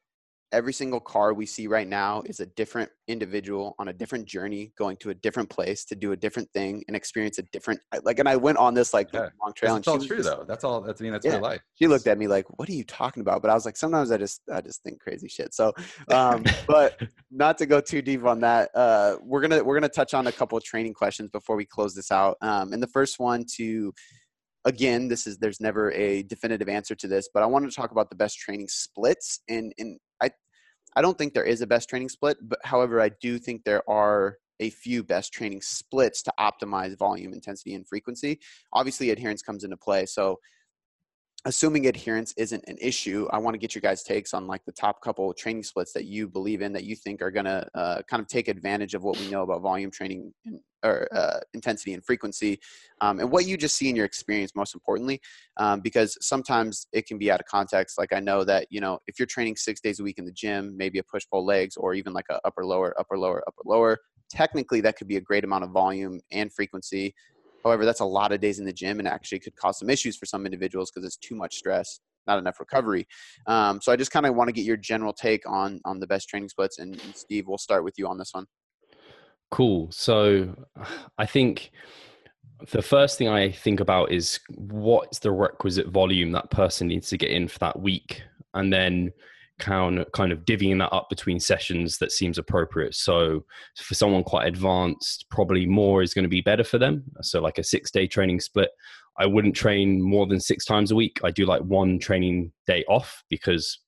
every single car we see right now is a different individual on a different journey going to a different place to do a different thing and experience a different like and i went on this like Yeah. long trail and That's all she true just- though. That's all. That's I mean that's Yeah. real life. she looked at me like what are you talking about but i was like sometimes i just i just think crazy shit so um but not to go too deep on that uh we're gonna we're gonna touch on a couple of training questions before we close this out um and the first one to again this is there's never a definitive answer to this but i wanted to talk about the best training splits and and i i don't think there is a best training split but however i do think there are a few best training splits to optimize volume intensity and frequency. Obviously adherence comes into play so assuming adherence isn't an issue i want to get your guys takes on like the top couple training splits that you believe in that you think are going to uh, kind of take advantage of what we know about volume training and, or uh, intensity and frequency um, and what you just see in your experience most importantly um, because sometimes it can be out of context. Like i know that you know if you're training six days a week in the gym maybe a push pull legs or even like a upper lower upper lower upper lower technically that could be a great amount of volume and frequency However, that's a lot of days in the gym and actually could cause some issues for some individuals because it's too much stress, not enough recovery. Um, so I just kind of want to get your general take on on the best training splits. And, and Steve, we'll start with you on this one. Cool. So I think the first thing I think about is what's the requisite volume that person needs to get in for that week, and then kind of kind of divvying that up between sessions that seems appropriate. So for someone quite advanced, probably more is going to be better for them. So like a six day training split. I wouldn't train more than six times a week. I do like one training day off because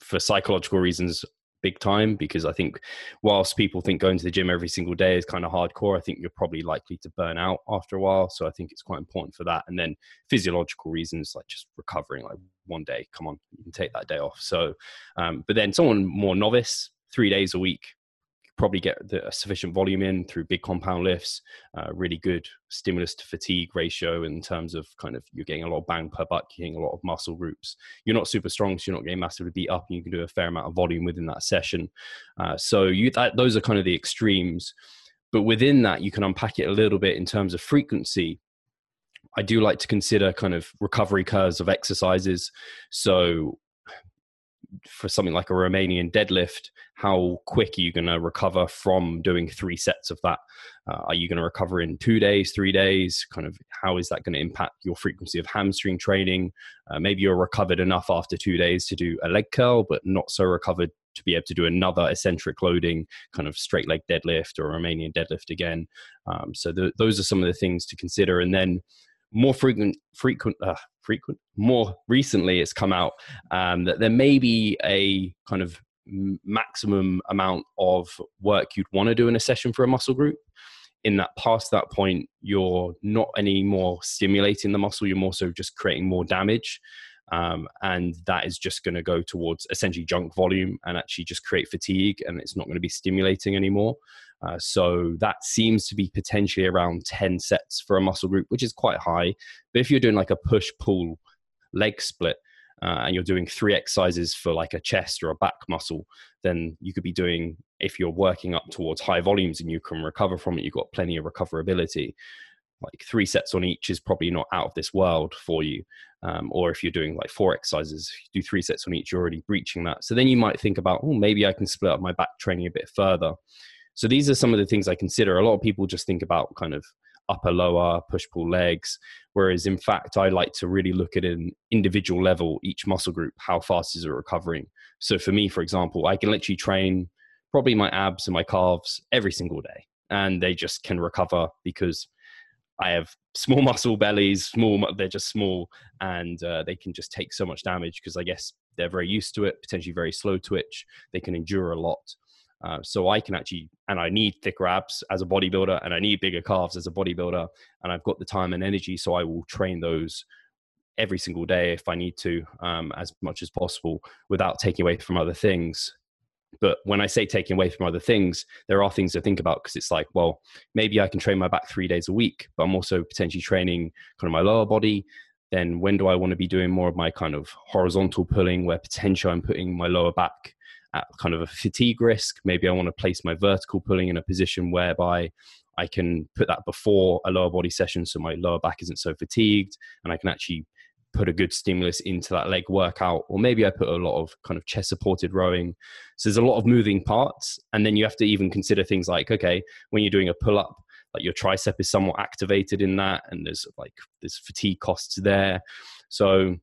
for psychological reasons big time because I think whilst people think going to the gym every single day is kind of hardcore, I think you're probably likely to burn out after a while. So I think it's quite important for that. And then physiological reasons like just recovering, like one day, come on, you can take that day off. So, um, but then someone more novice, three days a week, probably get the a sufficient volume in through big compound lifts, uh, really good stimulus to fatigue ratio in terms of kind of you're getting a lot of bang per buck, you're getting a lot of muscle groups. You're not super strong, so you're not getting massively beat up, and you can do a fair amount of volume within that session. Uh, so you that those are kind of the extremes. But within that, you can unpack it a little bit in terms of frequency. I do like to consider kind of recovery curves of exercises. So for something like a Romanian deadlift, how quick are you going to recover from doing three sets of that? Uh, are you going to recover in two days, three days? Kind of how is that going to impact your frequency of hamstring training? Uh, maybe you're recovered enough after two days to do a leg curl, but not so recovered to be able to do another eccentric loading, kind of straight leg deadlift or Romanian deadlift again. Um, so the, those are some of the things to consider. And then more frequent, frequent, uh, frequent, more recently, it's come out um, that there may be a kind of maximum amount of work you'd want to do in a session for a muscle group. In that past that point, you're not anymore stimulating the muscle, you're more so just creating more damage. Um, and that is just going to go towards essentially junk volume and actually just create fatigue and it's not going to be stimulating anymore uh, so that seems to be potentially around 10 sets for a muscle group which is quite high but if you're doing like a push pull leg split uh, and you're doing three exercises for like a chest or a back muscle then you could be doing if you're working up towards high volumes and you can recover from it you've got plenty of recoverability like three sets on each is probably not out of this world for you. Um, or if you're doing like four exercises, do three sets on each, you're already breaching that. So then you might think about, oh, maybe I can split up my back training a bit further. So these are some of the things I consider. A lot of people just think about kind of upper, lower, push pull legs. Whereas in fact, I like to really look at an individual level, each muscle group, how fast is it recovering? So for me, for example, I can literally train probably my abs and my calves every single day, and they just can recover because I have small muscle bellies, small, they're just small, and uh, they can just take so much damage because I guess they're very used to it, potentially very slow twitch. They can endure a lot. Uh, so I can actually, and I need thicker abs as a bodybuilder, and I need bigger calves as a bodybuilder, and I've got the time and energy, so I will train those every single day if I need to, um, as much as possible, without taking away from other things. But when I say taking away from other things, there are things to think about because it's like, well, maybe I can train my back three days a week, but I'm also potentially training kind of my lower body. Then when do I want to be doing more of my kind of horizontal pulling where potentially I'm putting my lower back at kind of a fatigue risk? Maybe I want to place my vertical pulling in a position whereby I can put that before a lower body session so my lower back isn't so fatigued and I can actually put a good stimulus into that leg workout. Or maybe i put a lot of kind of chest supported rowing. So there's a lot of moving parts. And then you have to even consider things like okay when you're doing a pull up like your tricep is somewhat activated in that and there's like there's fatigue costs there. So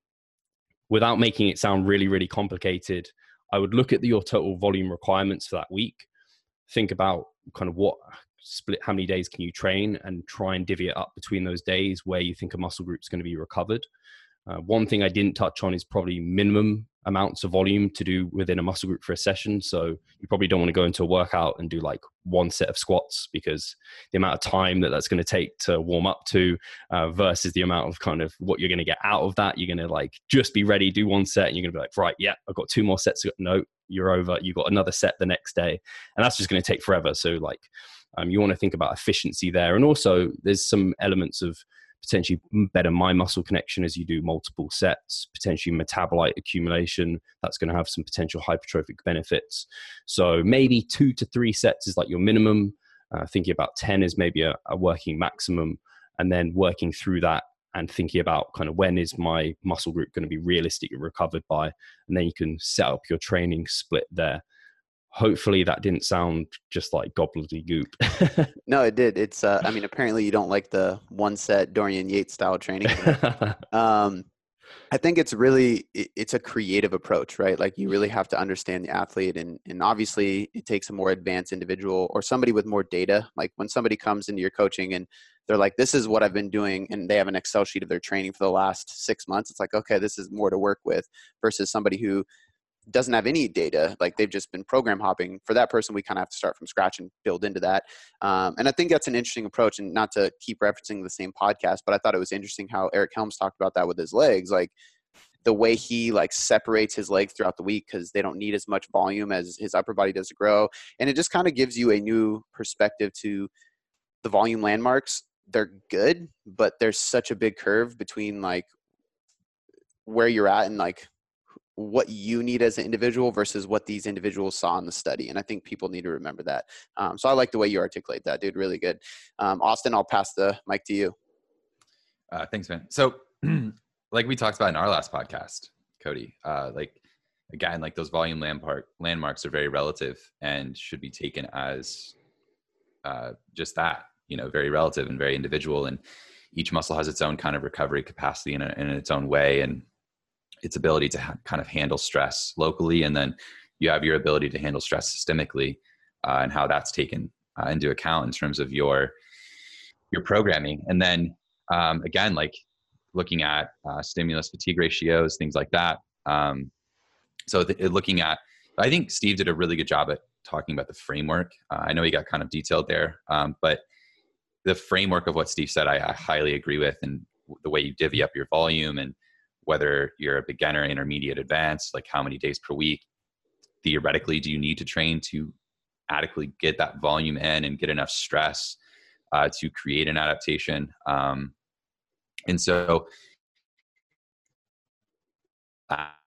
without making it sound really really complicated i would look at your total volume requirements for that week think about kind of what split how many days can you train and try and divvy it up between those days where you think a muscle group is going to be recovered. Uh, one thing i didn't touch on is probably minimum amounts of volume to do within a muscle group for a session. So you probably don't want to go into a workout and do like one set of squats because the amount of time that that's going to take to warm up to uh, versus the amount of kind of what you're going to get out of that. You're going to like just be ready do one set and you're going to be like right yeah i've got two more sets no you're over. You've got another set the next day. And that's just going to take forever. So like um, you want to think about efficiency there. And also, there's some elements of potentially better mind muscle connection as you do multiple sets, potentially metabolite accumulation. That's going to have some potential hypertrophic benefits. So maybe two to three sets is like your minimum. Uh, thinking about 10 is maybe a, a working maximum. And then working through that and thinking about kind of when is my muscle group going to be realistically recovered by. And then you can set up your training split there hopefully that didn't sound just like gobbledygook. no, it did. It's uh, I mean, apparently you don't like the one set Dorian Yates style training. um, I think it's really it's a creative approach, right? Like you really have to understand the athlete, and and obviously it takes a more advanced individual or somebody with more data. Like when somebody comes into your coaching and they're like, "This is what I've been doing," and they have an Excel sheet of their training for the last six months. It's like, okay, this is more to work with versus somebody who doesn't have any data like they've just been program hopping for that person we kind of have to start from scratch and build into that. Um, and i think that's an interesting approach and not to keep referencing the same podcast but i thought it was interesting how eric helms talked about that with his legs like the way he like separates his legs throughout the week because they don't need as much volume as his upper body does to grow and it just kind of gives you a new perspective to the volume landmarks. They're good but there's such a big curve between like where you're at and like what you need as an individual versus what these individuals saw in the study. And I think people need to remember that. Um, so I like the way you articulate that, dude. Really good. Um, Austin, I'll pass the mic to you. Uh, thanks, man. So, like we talked about in our last podcast, Cody, uh, like again, like those volume landmark landmarks are very relative and should be taken as uh, just that, you know, very relative and very individual. And each muscle has its own kind of recovery capacity in, a, in its own way. And its ability to ha- kind of handle stress locally, and then you have your ability to handle stress systemically, uh, and how that's taken uh, into account in terms of your your programming. And then um, again, like looking at uh, stimulus fatigue ratios, things like that. Um, so th- looking at, I think Steve did a really good job at talking about the framework. Uh, I know he got kind of detailed there, um, but the framework of what Steve said, I, I, highly agree with, and the way you divvy up your volume and whether you're a beginner, intermediate, advanced, like how many days per week. Theoretically, do you need to train to adequately get that volume in and get enough stress uh, to create an adaptation? Um, and so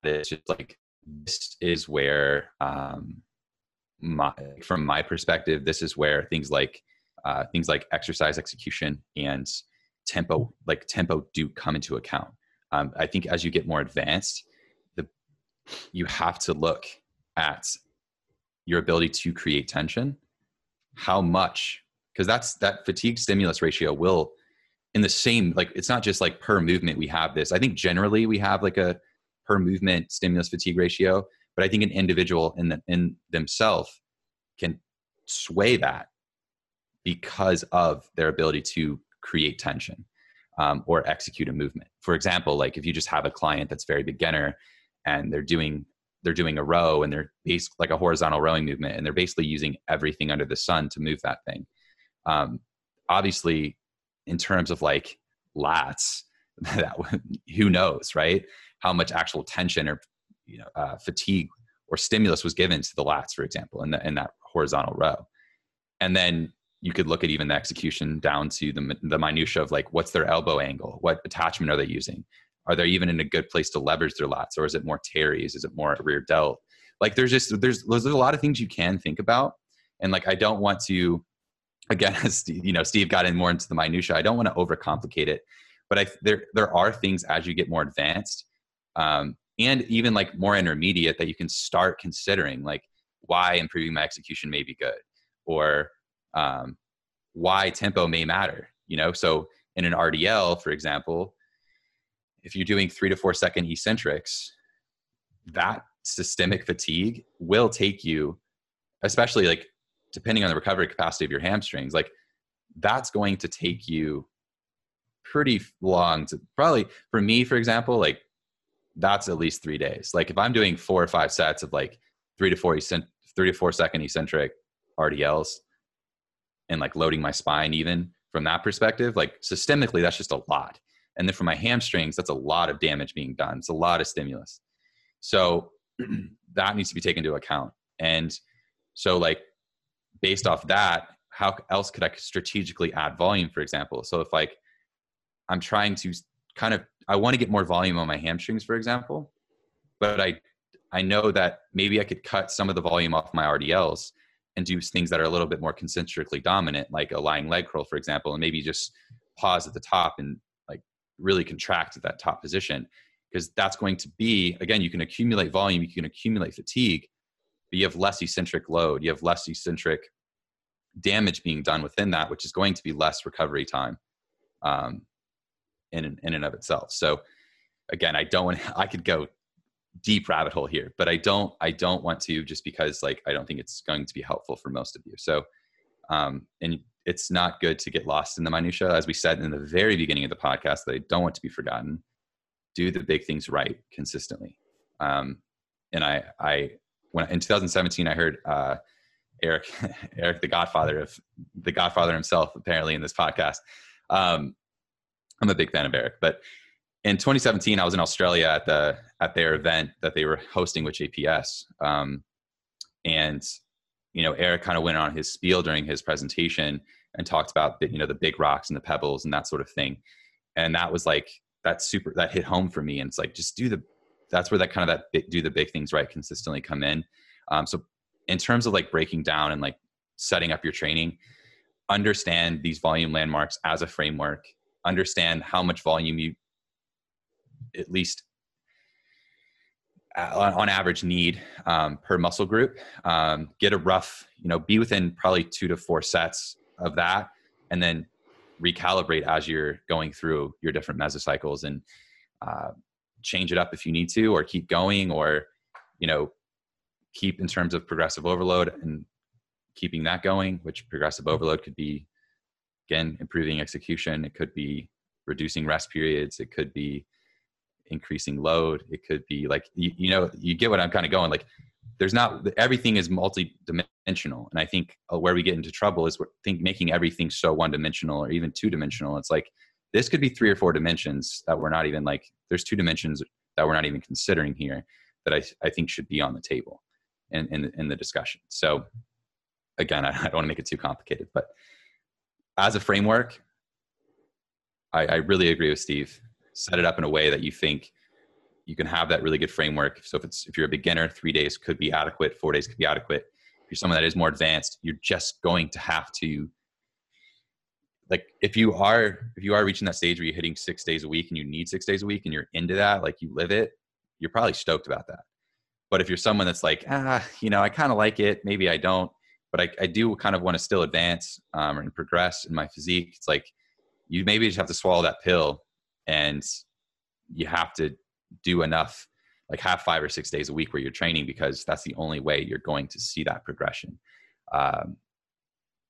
it's just like this is where um, my, from my perspective this is where things like uh, things like exercise execution and tempo like tempo do come into account um, I think as you get more advanced, the you have to look at your ability to create tension, how much, because that's that fatigue stimulus ratio will in the same like it's not just like per movement we have this. I think generally we have like a per movement stimulus fatigue ratio, but I think an individual in the, in themselves can sway that because of their ability to create tension um, or execute a movement. For example, like if you just have a client that's very beginner and they're doing they're doing a row and they're based like a horizontal rowing movement and they're basically using everything under the sun to move that thing. Um, obviously, in terms of like lats, that who knows, right? How much actual tension or you know uh, fatigue or stimulus was given to the lats, for example, in, the, in that horizontal row. And then you could look at even the execution down to the, the minutia of like what's their elbow angle? What attachment are they using? Are they even in a good place to leverage their lats or is it more teres is it more rear delt? Like there's just there's there's a lot of things you can think about and like i don't want to again as you know steve got in more into the minutia i don't want to overcomplicate it but I there there are things as you get more advanced, um, and even like more intermediate that you can start considering, like why improving my execution may be good, or um, why tempo may matter. You know, so in an RDL, for example, if you're doing three to four second eccentrics, that systemic fatigue will take you, especially like depending on the recovery capacity of your hamstrings, like that's going to take you pretty long to probably for me, for example, like that's at least three days. Like if I'm doing four or five sets of like three to four eccentric, three to four second eccentric RDLs and like loading my spine even from that perspective, like systemically, that's just a lot. And then for my hamstrings, that's a lot of damage being done. It's a lot of stimulus. So that needs to be taken into account. And so, like, based off that, how else could I strategically add volume, for example? So, if like I'm trying to kind of, I want to get more volume on my hamstrings, for example, but I, I know that maybe I could cut some of the volume off my RDLs and do things that are a little bit more concentrically dominant, like a lying leg curl, for example, and maybe just pause at the top and like really contract at that top position because that's going to be again you can accumulate volume you can accumulate fatigue but you have less eccentric load you have less eccentric damage being done within that which is going to be less recovery time um, in, in and of itself. So again i don't want i could go deep rabbit hole here but i don't i don't want to just because like i don't think it's going to be helpful for most of you so um, and it's not good to get lost in the minutia as we said in the very beginning of the podcast that i don't want to be forgotten do the big things right consistently. Um, and I, I, when in 2017, I heard uh, Eric, Eric, the Godfather of the Godfather himself, apparently in this podcast. Um, I'm a big fan of Eric, but in 2017, I was in Australia at the at their event that they were hosting with JPS, um, and you know Eric kind of went on his spiel during his presentation and talked about the you know the big rocks and the pebbles and that sort of thing, and that was like that's super that hit home for me and it's like just do the that's where that kind of that big, do the big things right consistently come in. Um, so in terms of like breaking down and like setting up your training understand these volume landmarks as a framework understand how much volume you at least uh, on average need um, per muscle group. Um, get a rough you know be within probably two to four sets of that and then recalibrate as you're going through your different mesocycles and uh, change it up if you need to or keep going or you know keep in terms of progressive overload and keeping that going which progressive overload could be again improving execution. It could be reducing rest periods. It could be increasing load. It could be like you, you know you get what i'm kind of going like there's not everything is multi-dimensional and i think uh, where we get into trouble is think making everything so one-dimensional or even two-dimensional. It's like this could be three or four dimensions that we're not even like there's two dimensions that we're not even considering here that i, I think should be on the table in, in, in the discussion. So again I, I don't want to make it too complicated but as a framework I, I really agree with steve set it up in a way that you think you can have that really good framework. So if it's if you're a beginner, three days could be adequate, four days could be adequate. If you're someone that is more advanced, you're just going to have to like if you are if you are reaching that stage where you're hitting six days a week and you need six days a week and you're into that, like you live it, you're probably stoked about that. But if you're someone that's like, ah, you know, I kind of like it, maybe I don't, but I, I do kind of want to still advance um, and progress in my physique. It's like you maybe just have to swallow that pill and you have to do enough like have five or six days a week where you're training because that's the only way you're going to see that progression. Um,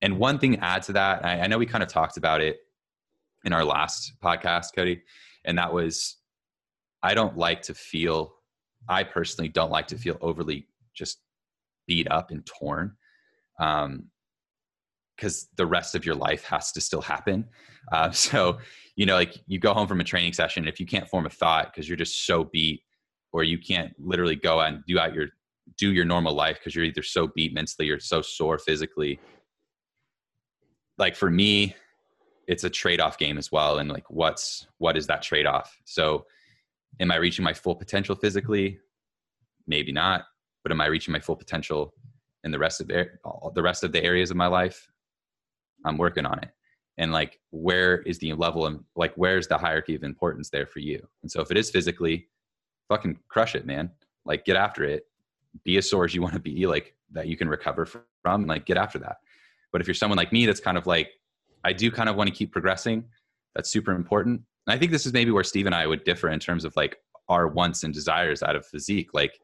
and one thing to add to that I, I know we kind of talked about it in our last podcast cody and that was i don't like to feel i personally don't like to feel overly just beat up and torn. Um, because the rest of your life has to still happen. Uh, so, you know, like you go home from a training session, if you can't form a thought because you're just so beat, or you can't literally go out and do out your do your normal life because you're either so beat mentally or so sore physically. Like for me, it's a trade-off game as well. And like, what's what is that trade-off? So, am I reaching my full potential physically? Maybe not. But am I reaching my full potential in the rest of the, the rest of the areas of my life? I'm working on it. and like where is the level of like where's the hierarchy of importance there for you? And so if it is physically fucking crush it man. Like get after it. Be as sore as you want to be like that you can recover from like get after that. But if you're someone like me that's kind of like i do kind of want to keep progressing that's super important. And i think this is maybe where steve and i would differ in terms of like our wants and desires out of physique. Like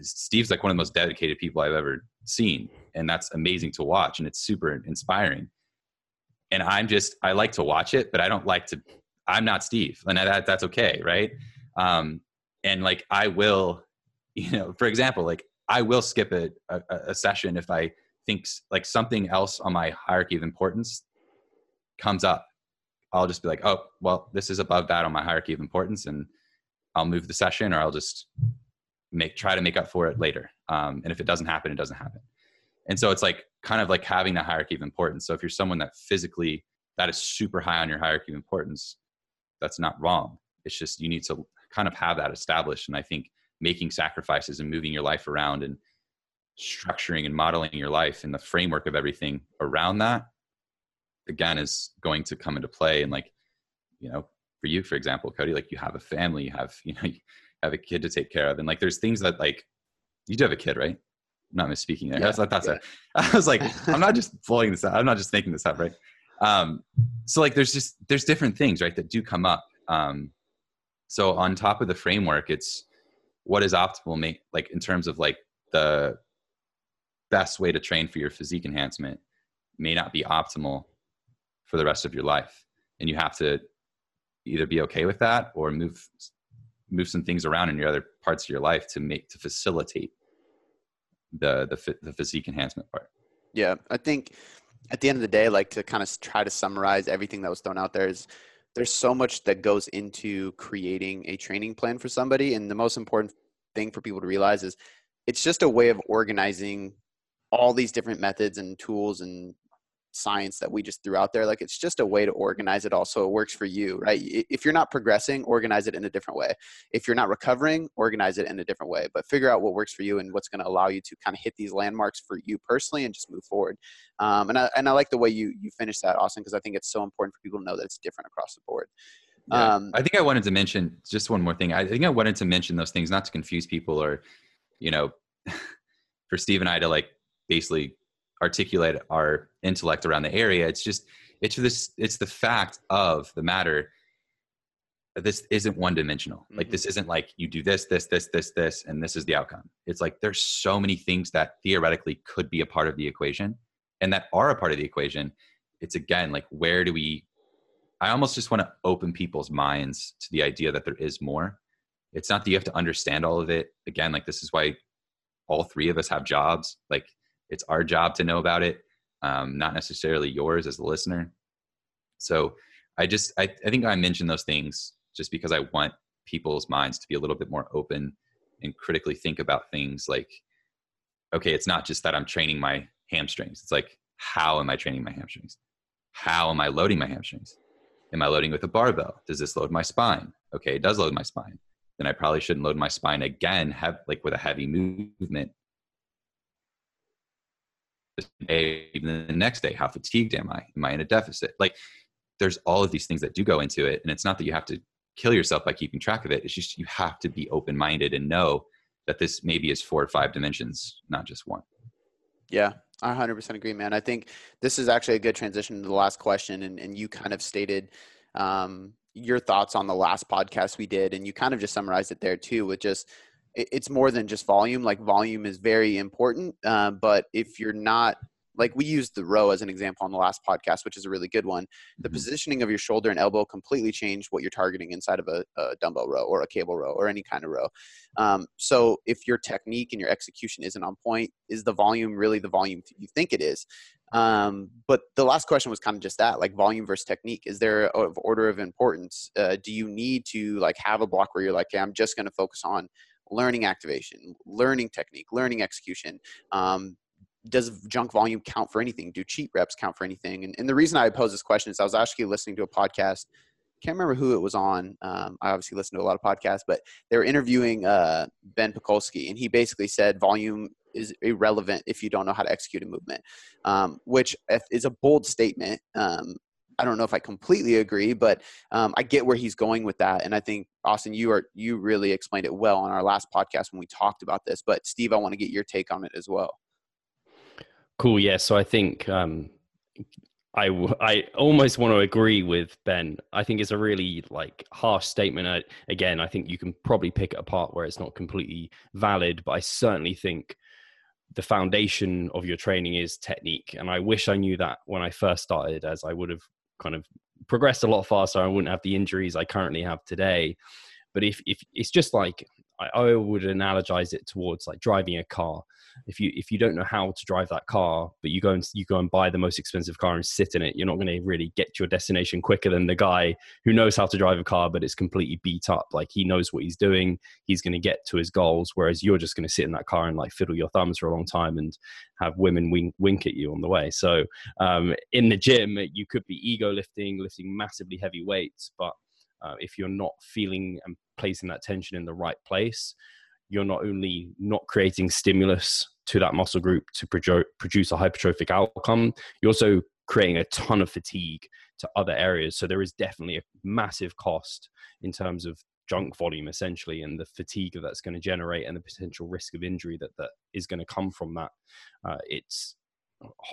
steve's like one of the most dedicated people i've ever seen and that's amazing to watch and it's super inspiring and i'm just i like to watch it but i don't like to i'm not steve and that, that's okay right? Um, and like i will you know for example like i will skip a, a, a session if i think like something else on my hierarchy of importance comes up. I'll just be like oh well this is above that on my hierarchy of importance and i'll move the session or i'll just make try to make up for it later. Um, and if it doesn't happen it doesn't happen and so it's like kind of like having that hierarchy of importance. So if you're someone that physically that is super high on your hierarchy of importance that's not wrong. It's just you need to kind of have that established. And i think making sacrifices and moving your life around and structuring and modeling your life and the framework of everything around that again is going to come into play. And like you know for you for example cody like you have a family you have you know you have a kid to take care of. And like there's things that like you do have a kid right not misspeaking there. Yeah, that's, that's yeah. a, i was like i'm not just blowing this up. i'm not just making this up right? Um so like there's just there's different things right that do come up. Um so on top of the framework it's what is optimal make like in terms of like the best way to train for your physique enhancement may not be optimal for the rest of your life. And you have to either be okay with that or move move some things around in your other parts of your life to make to facilitate the the, the physique enhancement part. Yeah i think at the end of the day like to kind of try to summarize everything that was thrown out there is there's so much that goes into creating a training plan for somebody. And the most important thing for people to realize is it's just a way of organizing all these different methods and tools and science that we just threw out there like it's just a way to organize it all so it works for you right if you're not progressing organize it in a different way if you're not recovering organize it in a different way but figure out what works for you and what's going to allow you to kind of hit these landmarks for you personally and just move forward um, and, I, and i like the way you you finished that austin because i think it's so important for people to know that it's different across the board yeah. Um, I think I wanted to mention just one more thing. I think I wanted to mention those things, not to confuse people or, you know, for Steve and I to like basically articulate our intellect around the area. It's just it's this it's the fact of the matter this isn't one dimensional. Mm-hmm. Like this isn't like you do this, this, this, this, this, and this is the outcome. It's like there's so many things that theoretically could be a part of the equation and that are a part of the equation. It's again like where do we I almost just want to open people's minds to the idea that there is more. It's not that you have to understand all of it. Again, like this is why all three of us have jobs. Like it's our job to know about it, um, not necessarily yours as a listener. So I just I, I think I mentioned those things just because I want people's minds to be a little bit more open and critically think about things like, okay, it's not just that I'm training my hamstrings. It's like, how am I training my hamstrings? How am I loading my hamstrings? Am I loading with a barbell? Does this load my spine? Okay, it does load my spine. Then I probably shouldn't load my spine again, have like with a heavy movement day, even the next day, how fatigued am I? Am I in a deficit? Like there's all of these things that do go into it. And it's not that you have to kill yourself by keeping track of it. It's just you have to be open minded and know that this maybe is four or five dimensions, not just one. Yeah, I 100% agree, man. I think this is actually a good transition to the last question. And, and you kind of stated um, your thoughts on the last podcast we did. And you kind of just summarized it there too, with just it's more than just volume. Like volume is very important, uh, but if you're not like we used the row as an example on the last podcast, which is a really good one. The mm-hmm. positioning of your shoulder and elbow completely change what you're targeting inside of a, a dumbbell row or a cable row or any kind of row. Um, so if your technique and your execution isn't on point, is the volume really the volume you think it is? Um, but the last question was kind of just that, like volume versus technique. Is there of order of importance? Uh, do you need to like have a block where you're like, okay, I'm just going to focus on learning activation, learning technique, learning execution. Um, does junk volume count for anything? Do cheat reps count for anything? And, and the reason I pose this question is I was actually listening to a podcast. Can't remember who it was on. Um, I obviously listen to a lot of podcasts, but they were interviewing uh, Ben Pakulski, and he basically said volume is irrelevant if you don't know how to execute a movement, um, which is a bold statement. Um, I don't know if I completely agree, but um, I get where he's going with that. And I think Austin, you are you really explained it well on our last podcast when we talked about this. But Steve, I want to get your take on it as well. Cool. Yeah. So I think um, I I almost want to agree with Ben. I think it's a really like harsh statement. I, again, I think you can probably pick it apart where it's not completely valid, but I certainly think the foundation of your training is technique. And I wish I knew that when I first started, as I would have kind of progressed a lot faster. I wouldn't have the injuries I currently have today. But if if it's just like I, I would analogize it towards like driving a car if you if you don't know how to drive that car but you go and you go and buy the most expensive car and sit in it you're not going to really get to your destination quicker than the guy who knows how to drive a car but it's completely beat up. Like he knows what he's doing. He's going to get to his goals whereas you're just going to sit in that car and like fiddle your thumbs for a long time and have women wink, wink at you on the way. So um, in the gym you could be ego lifting lifting massively heavy weights but uh, if you're not feeling and placing that tension in the right place you're not only not creating stimulus to that muscle group to produce a hypertrophic outcome, you're also creating a ton of fatigue to other areas. So there is definitely a massive cost in terms of junk volume essentially and the fatigue that that's going to generate and the potential risk of injury that that is going to come from that uh, it's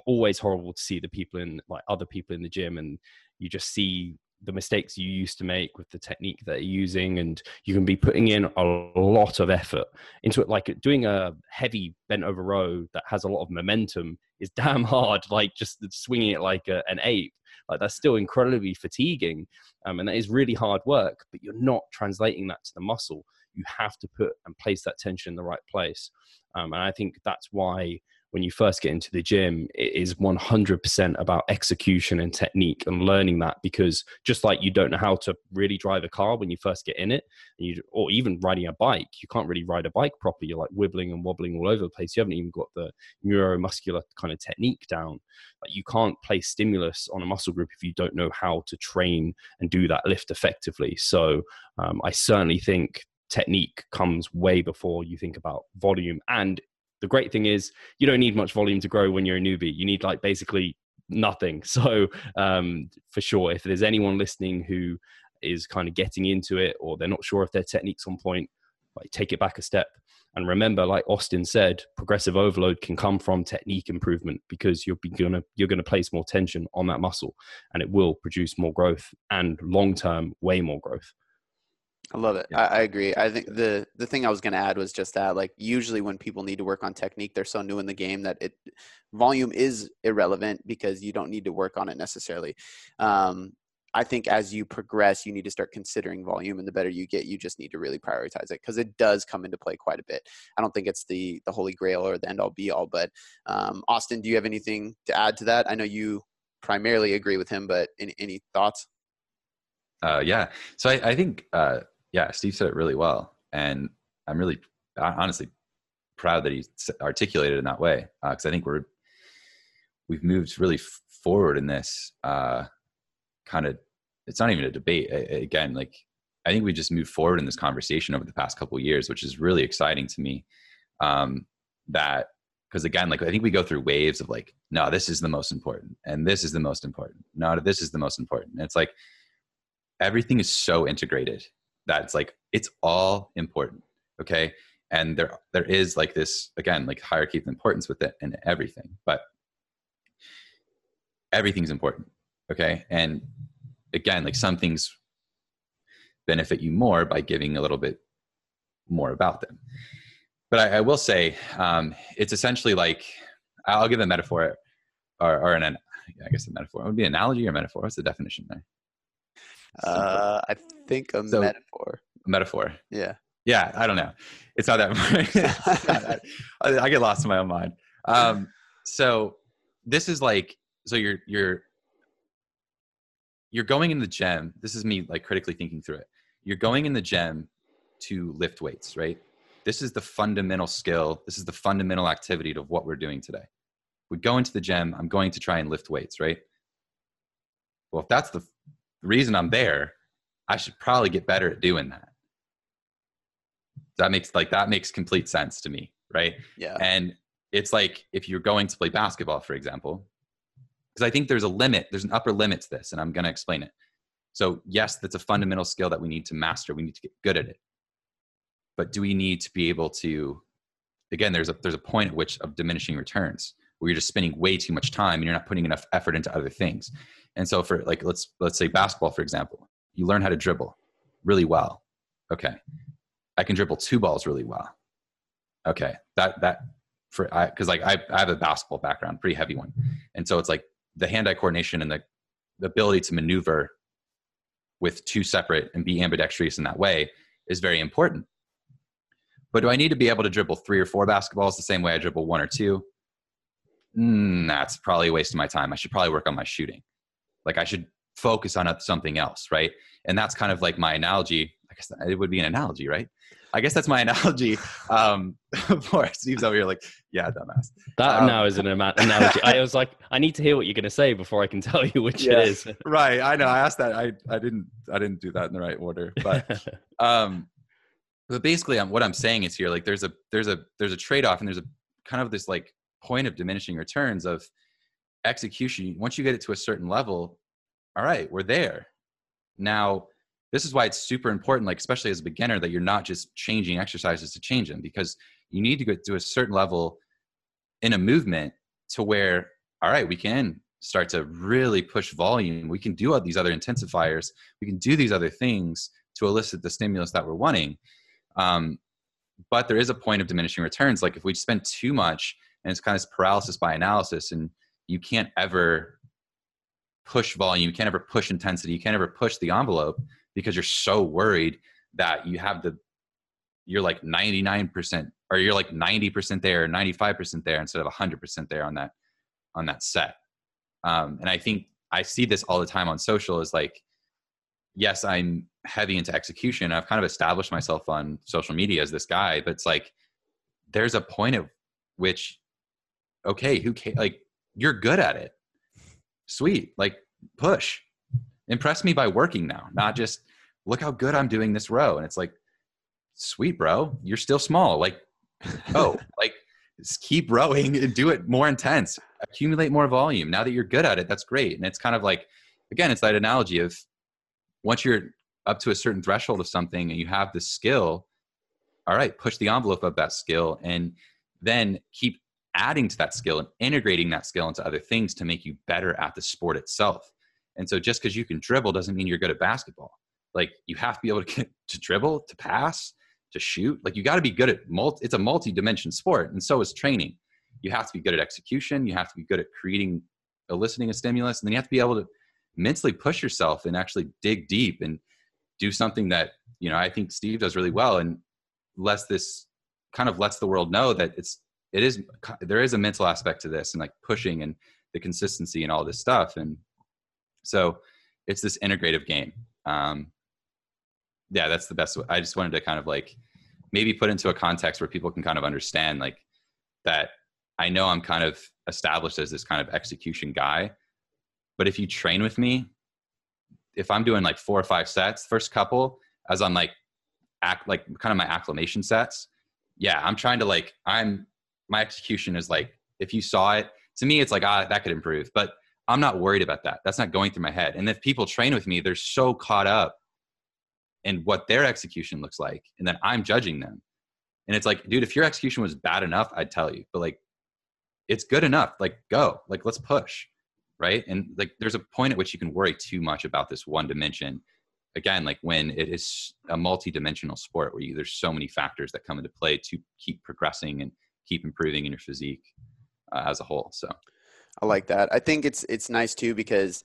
always horrible to see the people in like other people in the gym and you just see the mistakes you used to make with the technique that you're using and you can be putting in a lot of effort into it. Like doing a heavy bent over row that has a lot of momentum is damn hard like just swinging it like a, an ape. Like that's still incredibly fatiguing um, and that is really hard work but you're not translating that to the muscle. You have to put and place that tension in the right place um, and i think that's why when you first get into the gym, it is 100% about execution and technique and learning that because just like you don't know how to really drive a car when you first get in it, you, or even riding a bike, you can't really ride a bike properly. You're like wibbling and wobbling all over the place. You haven't even got the neuromuscular kind of technique down. Like you can't place stimulus on a muscle group if you don't know how to train and do that lift effectively. So um, I certainly think technique comes way before you think about volume and the great thing is you don't need much volume to grow when you're a newbie. You need like basically nothing. So um, for sure, if there's anyone listening who is kind of getting into it or they're not sure if their technique's on point, like take it back a step. And remember, like Austin said, progressive overload can come from technique improvement because you're gonna you're gonna place more tension on that muscle, and it will produce more growth and long term way more growth. I love it. Yeah. I, I, agree. I think the the thing I was going to add was just that like usually when people need to work on technique, they're so new in the game that it volume is irrelevant because you don't need to work on it necessarily. Um, I think as you progress, you need to start considering volume, and the better you get, you just need to really prioritize it because it does come into play quite a bit. I don't think it's the the holy grail or the end all be all, but um, Austin, do you have anything to add to that? I know you primarily agree with him, but any any thoughts? Uh, yeah, so I, I think uh, yeah, Steve said it really well, and I'm really honestly proud that he articulated in that way because uh, I think we're we've moved really f- forward in this uh, kind of. It's not even a debate. I, again, like I think we just moved forward in this conversation over the past couple years, which is really exciting to me. Um, that because again, like I think we go through waves of like, no, this is the most important, and this is the most important. No, this is the most important. And it's like everything is so integrated that it's like it's all important okay? And there there is like this again like hierarchy of importance with it and everything but everything's important okay? And again like some things benefit you more by giving a little bit more about them. But i, I will say um, it's essentially like i'll give a metaphor or, or an i guess a metaphor. It would be an analogy or metaphor? What's the definition there uh, I think a so, metaphor. Metaphor. Yeah. Yeah, I don't know. It's not that. I, I, get lost in my own mind. Um, so this is like, so you're you're you're going in the gym. This is me like critically thinking through it. You're going in the gym to lift weights, right? This is the fundamental skill. This is the fundamental activity of what we're doing today. We go into the gym. I'm going to try and lift weights, right? Well, if that's the the reason I'm there, I should probably get better at doing that. That makes like that makes complete sense to me, right? Yeah. And it's like if you're going to play basketball, for example, because I think there's a limit, there's an upper limit to this, and I'm going to explain it. So, yes, that's a fundamental skill that we need to master. We need to get good at it. But do we need to be able to, again, there's a, there's a point at which of diminishing returns where you're just spending way too much time and you're not putting enough effort into other things. And so for like, let's, let's say basketball, for example, you learn how to dribble really well. Okay. I can dribble two balls really well. Okay. That, that, for I because like I, I have a basketball background, pretty heavy one, and so it's like the hand-eye coordination and the, the ability to maneuver with two separate and be ambidextrous in that way is very important. But do I need to be able to dribble three or four basketballs the same way I dribble one or two? Mm, that's probably a waste of my time. I should probably work on my shooting. Like I should focus on something else, right? And that's kind of like my analogy. I guess it would be an analogy, right? I guess that's my analogy. Um, for Steve's over here, like, yeah, dumbass. That um, now is an analogy. I was like, I need to hear what you're going to say before I can tell you which Yeah. it is. right. I know. I asked that. I, I didn't I didn't do that in the right order. But um, but basically, um, what I'm saying is here, like, there's a there's a there's a trade off, and there's a kind of this like point of diminishing returns of execution. Once you get it to a certain level, all right, we're there. Now, this is why it's super important, like especially as a beginner, that you're not just changing exercises to change them, because you need to get to a certain level in a movement to where, all right, we can start to really push volume. We can do all these other intensifiers. We can do these other things to elicit the stimulus that we're wanting. Um, but there is a point of diminishing returns. Like if we spend too much, and it's kind of paralysis by analysis, and you can't ever push volume, you can't ever push intensity, you can't ever push the envelope because you're so worried that you have the you're like 99% or you're like 90% there 95% there instead of 100% there on that on that set. Um, and i think i see this all the time on social is like yes i'm heavy into execution i've kind of established myself on social media as this guy but it's like there's a point at which okay who ca- like you're good at it. Sweet like push. Impress me by working now not just look how good i'm doing this row. And it's like sweet bro you're still small. Like oh like just keep rowing and do it more intense. Accumulate more volume. Now that you're good at it that's great. And it's kind of like again it's that analogy of once you're up to a certain threshold of something and you have the skill all right push the envelope of that skill and then keep adding to that skill and integrating that skill into other things to make you better at the sport itself. And so just because you can dribble doesn't mean you're good at basketball. Like you have to be able to get to dribble to pass to shoot. Like you got to be good at multi it's a multi-dimension sport and so is training. You have to be good at execution you have to be good at creating eliciting a stimulus and then you have to be able to mentally push yourself and actually dig deep and do something that you know i think steve does really well and lets this kind of lets the world know that it's it is there is a mental aspect to this and like pushing and the consistency and all this stuff and so it's this integrative game um yeah that's the best way. i just wanted to kind of like maybe put into a context where people can kind of understand like that i know i'm kind of established as this kind of execution guy but if you train with me if i'm doing like four or five sets first couple as i'm like act like kind of my acclimation sets yeah i'm trying to like i'm my execution is like if you saw it to me it's like ah that could improve but i'm not worried about that. That's not going through my head. And if people train with me they're so caught up in what their execution looks like and then i'm judging them. And it's like dude if your execution was bad enough i'd tell you but like it's good enough. Like go. Like let's push right? And like there's a point at which you can worry too much about this one dimension. Again like when it is a multi-dimensional sport where you, there's so many factors that come into play to keep progressing and keep improving in your physique uh, as a whole so I like that. I think it's it's nice too because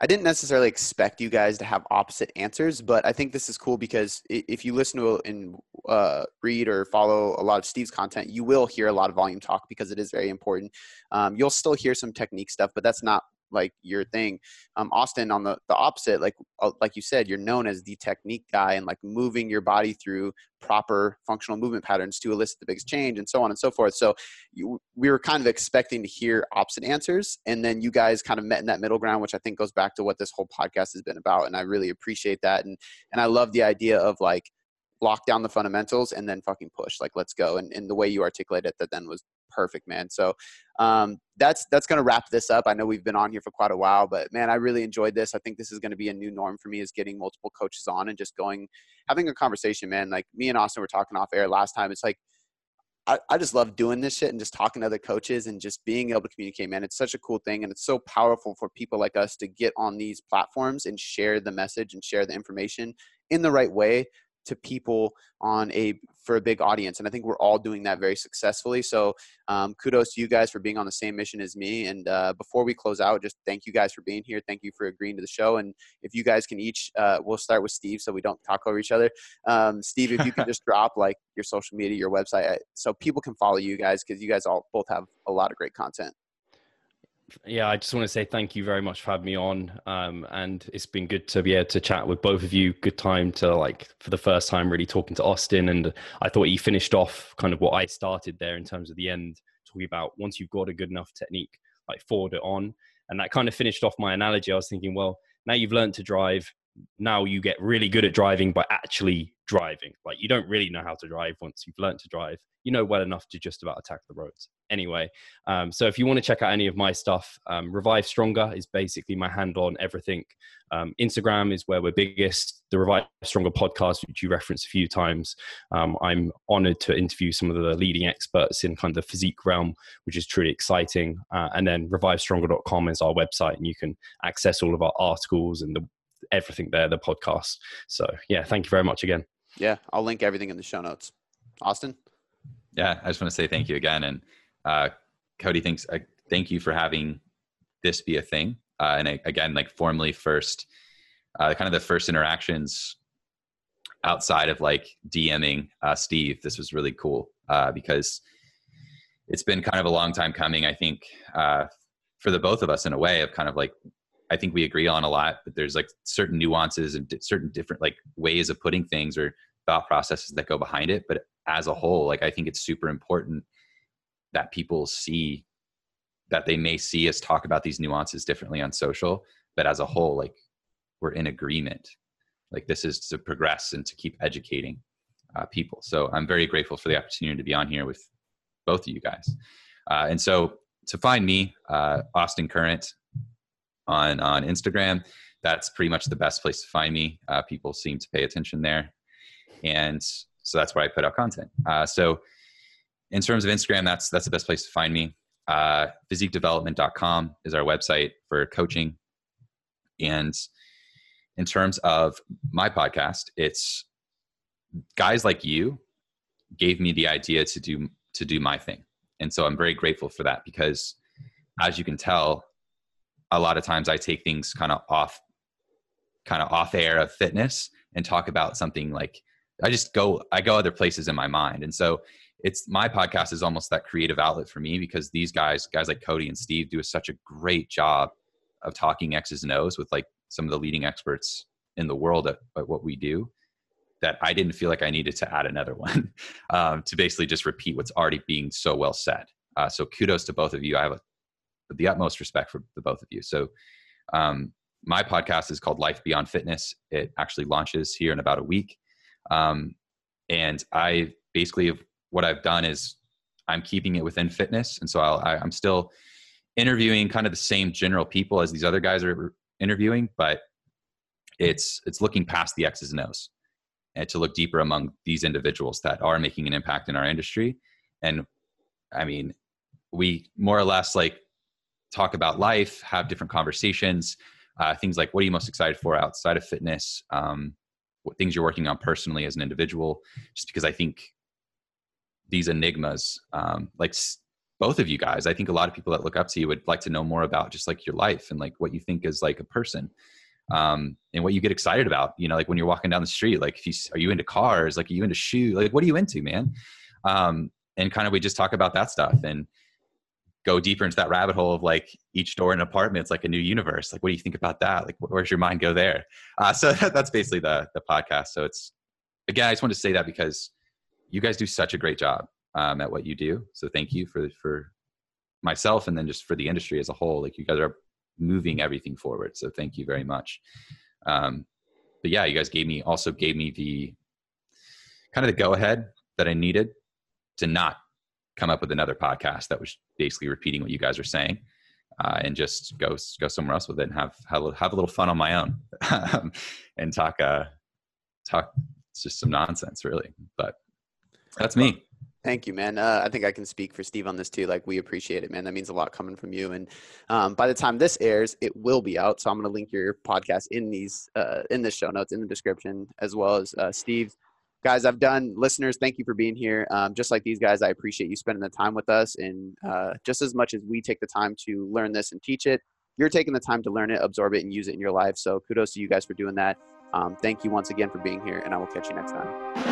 I didn't necessarily expect you guys to have opposite answers, but I think this is cool because if you listen to and uh, read or follow a lot of Steve's content, you will hear a lot of volume talk because it is very important. Um, you'll still hear some technique stuff, but that's not like your thing. Um, Austin, on the the opposite, like uh, like you said, you're known as the technique guy and like moving your body through proper functional movement patterns to elicit the biggest change, and so on and so forth. So you, we were kind of expecting to hear opposite answers and then you guys kind of met in that middle ground which i think goes back to what this whole podcast has been about and i really appreciate that and and i love the idea of like lock down the fundamentals and then fucking push like let's go and, and the way you articulated it that then was perfect man. So um, that's that's going to wrap this up. I know we've been on here for quite a while but man i really enjoyed this. I think this is going to be a new norm for me is getting multiple coaches on and just going having a conversation man. Like me and austin were talking off air last time. It's like I, I just love doing this shit and just talking to other coaches and just being able to communicate, man. It's such a cool thing. And it's so powerful for people like us to get on these platforms and share the message and share the information in the right way to people on a for a big audience and i think we're all doing that very successfully so um, kudos to you guys for being on the same mission as me and uh, before we close out just thank you guys for being here thank you for agreeing to the show and if you guys can each uh, we'll start with steve so we don't talk over each other um, steve if you can just drop like your social media your website uh, so people can follow you guys because you guys all both have a lot of great content yeah, I just want to say thank you very much for having me on. Um, and it's been good to be able to chat with both of you. Good time to like for the first time really talking to Austin. And I thought he finished off kind of what I started there in terms of the end, talking about once you've got a good enough technique, like forward it on. And that kind of finished off my analogy. I was thinking, well, now you've learned to drive. Now you get really good at driving by actually driving. Like you don't really know how to drive once you've learned to drive. You know well enough to just about attack the roads anyway. Um, so if you want to check out any of my stuff, um, Revive Stronger is basically my handle on everything. Um, Instagram is where we're biggest. The Revive Stronger podcast, which you referenced a few times, um, I'm honored to interview some of the leading experts in kind of the physique realm, which is truly exciting. Uh, and then revivestronger.com is our website, and you can access all of our articles and the, everything there, the podcast. So yeah, thank you very much again. Yeah, I'll link everything in the show notes. Austin? Yeah, I just want to say thank you again. And uh, Cody, thanks. Uh, thank you for having this be a thing. Uh, and I, again, like formally first, uh, kind of the first interactions outside of like DMing uh, Steve. This was really cool uh, because it's been kind of a long time coming. I think uh, for the both of us in a way of kind of like I think we agree on a lot, but there's like certain nuances and certain different like ways of putting things or thought processes that go behind it. But as a whole, like I think it's super important that people see that they may see us talk about these nuances differently on social, but as a whole, like we're in agreement. Like this is to progress and to keep educating uh, people. So I'm very grateful for the opportunity to be on here with both of you guys. Uh, and so to find me, uh, Austin Current on on Instagram, that's pretty much the best place to find me. Uh, people seem to pay attention there, and so that's where I put out content. Uh, so in terms of Instagram, that's that's the best place to find me. Uh, physiquedevelopment.com is our website for coaching. And in terms of my podcast, it's guys like you gave me the idea to do to do my thing. And so I'm very grateful for that because as you can tell, a lot of times I take things kind of off kind of off air of fitness and talk about something like I just go I go other places in my mind. And so it's my podcast is almost that creative outlet for me because these guys, guys like Cody and Steve, do such a great job of talking X's and O's with like some of the leading experts in the world at, at what we do. That I didn't feel like I needed to add another one um, to basically just repeat what's already being so well said. Uh, so kudos to both of you. I have a, the utmost respect for the both of you. So um, my podcast is called Life Beyond Fitness. It actually launches here in about a week. Um, and I basically have what I've done is I'm keeping it within fitness, and so I'll, I, am still interviewing kind of the same general people as these other guys are interviewing, but it's it's looking past the X's and O's and to look deeper among these individuals that are making an impact in our industry. And I mean, we more or less like talk about life, have different conversations, uh, things like what are you most excited for outside of fitness, um, what things you're working on personally as an individual. Just because I think these enigmas um, like both of you guys i think a lot of people that look up to you would like to know more about just like your life and like what you think is like a person um, and what you get excited about you know like when you're walking down the street like if you are you into cars? Like are you into shoes like what are you into man? Um, and kind of we just talk about that stuff and go deeper into that rabbit hole of like each door in an apartment it's like a new universe. Like what do you think about that? Like where's your mind go there? Uh, so that's basically the the podcast. So it's again i just want to say that because you guys do such a great job um, at what you do. So thank you for for myself and then just for the industry as a whole. Like you guys are moving everything forward. So thank you very much. Um, but yeah, you guys gave me also gave me the kind of the go ahead that I needed to not come up with another podcast that was basically repeating what you guys are saying. Uh, and just go go somewhere else with it and have have, have a little fun on my own um, and talk uh, talk just some nonsense really. But that's me. Thank you, man. Uh, I think I can speak for Steve on this too. Like, we appreciate it, man. That means a lot coming from you. And um, by the time this airs, it will be out. So I'm going to link your podcast in these uh, in the show notes in the description, as well as uh, Steve's. Guys, I've done listeners. Thank you for being here. Um, just like these guys, I appreciate you spending the time with us. And uh, just as much as we take the time to learn this and teach it, you're taking the time to learn it, absorb it, and use it in your life. So kudos to you guys for doing that. Um, thank you once again for being here, and I will catch you next time.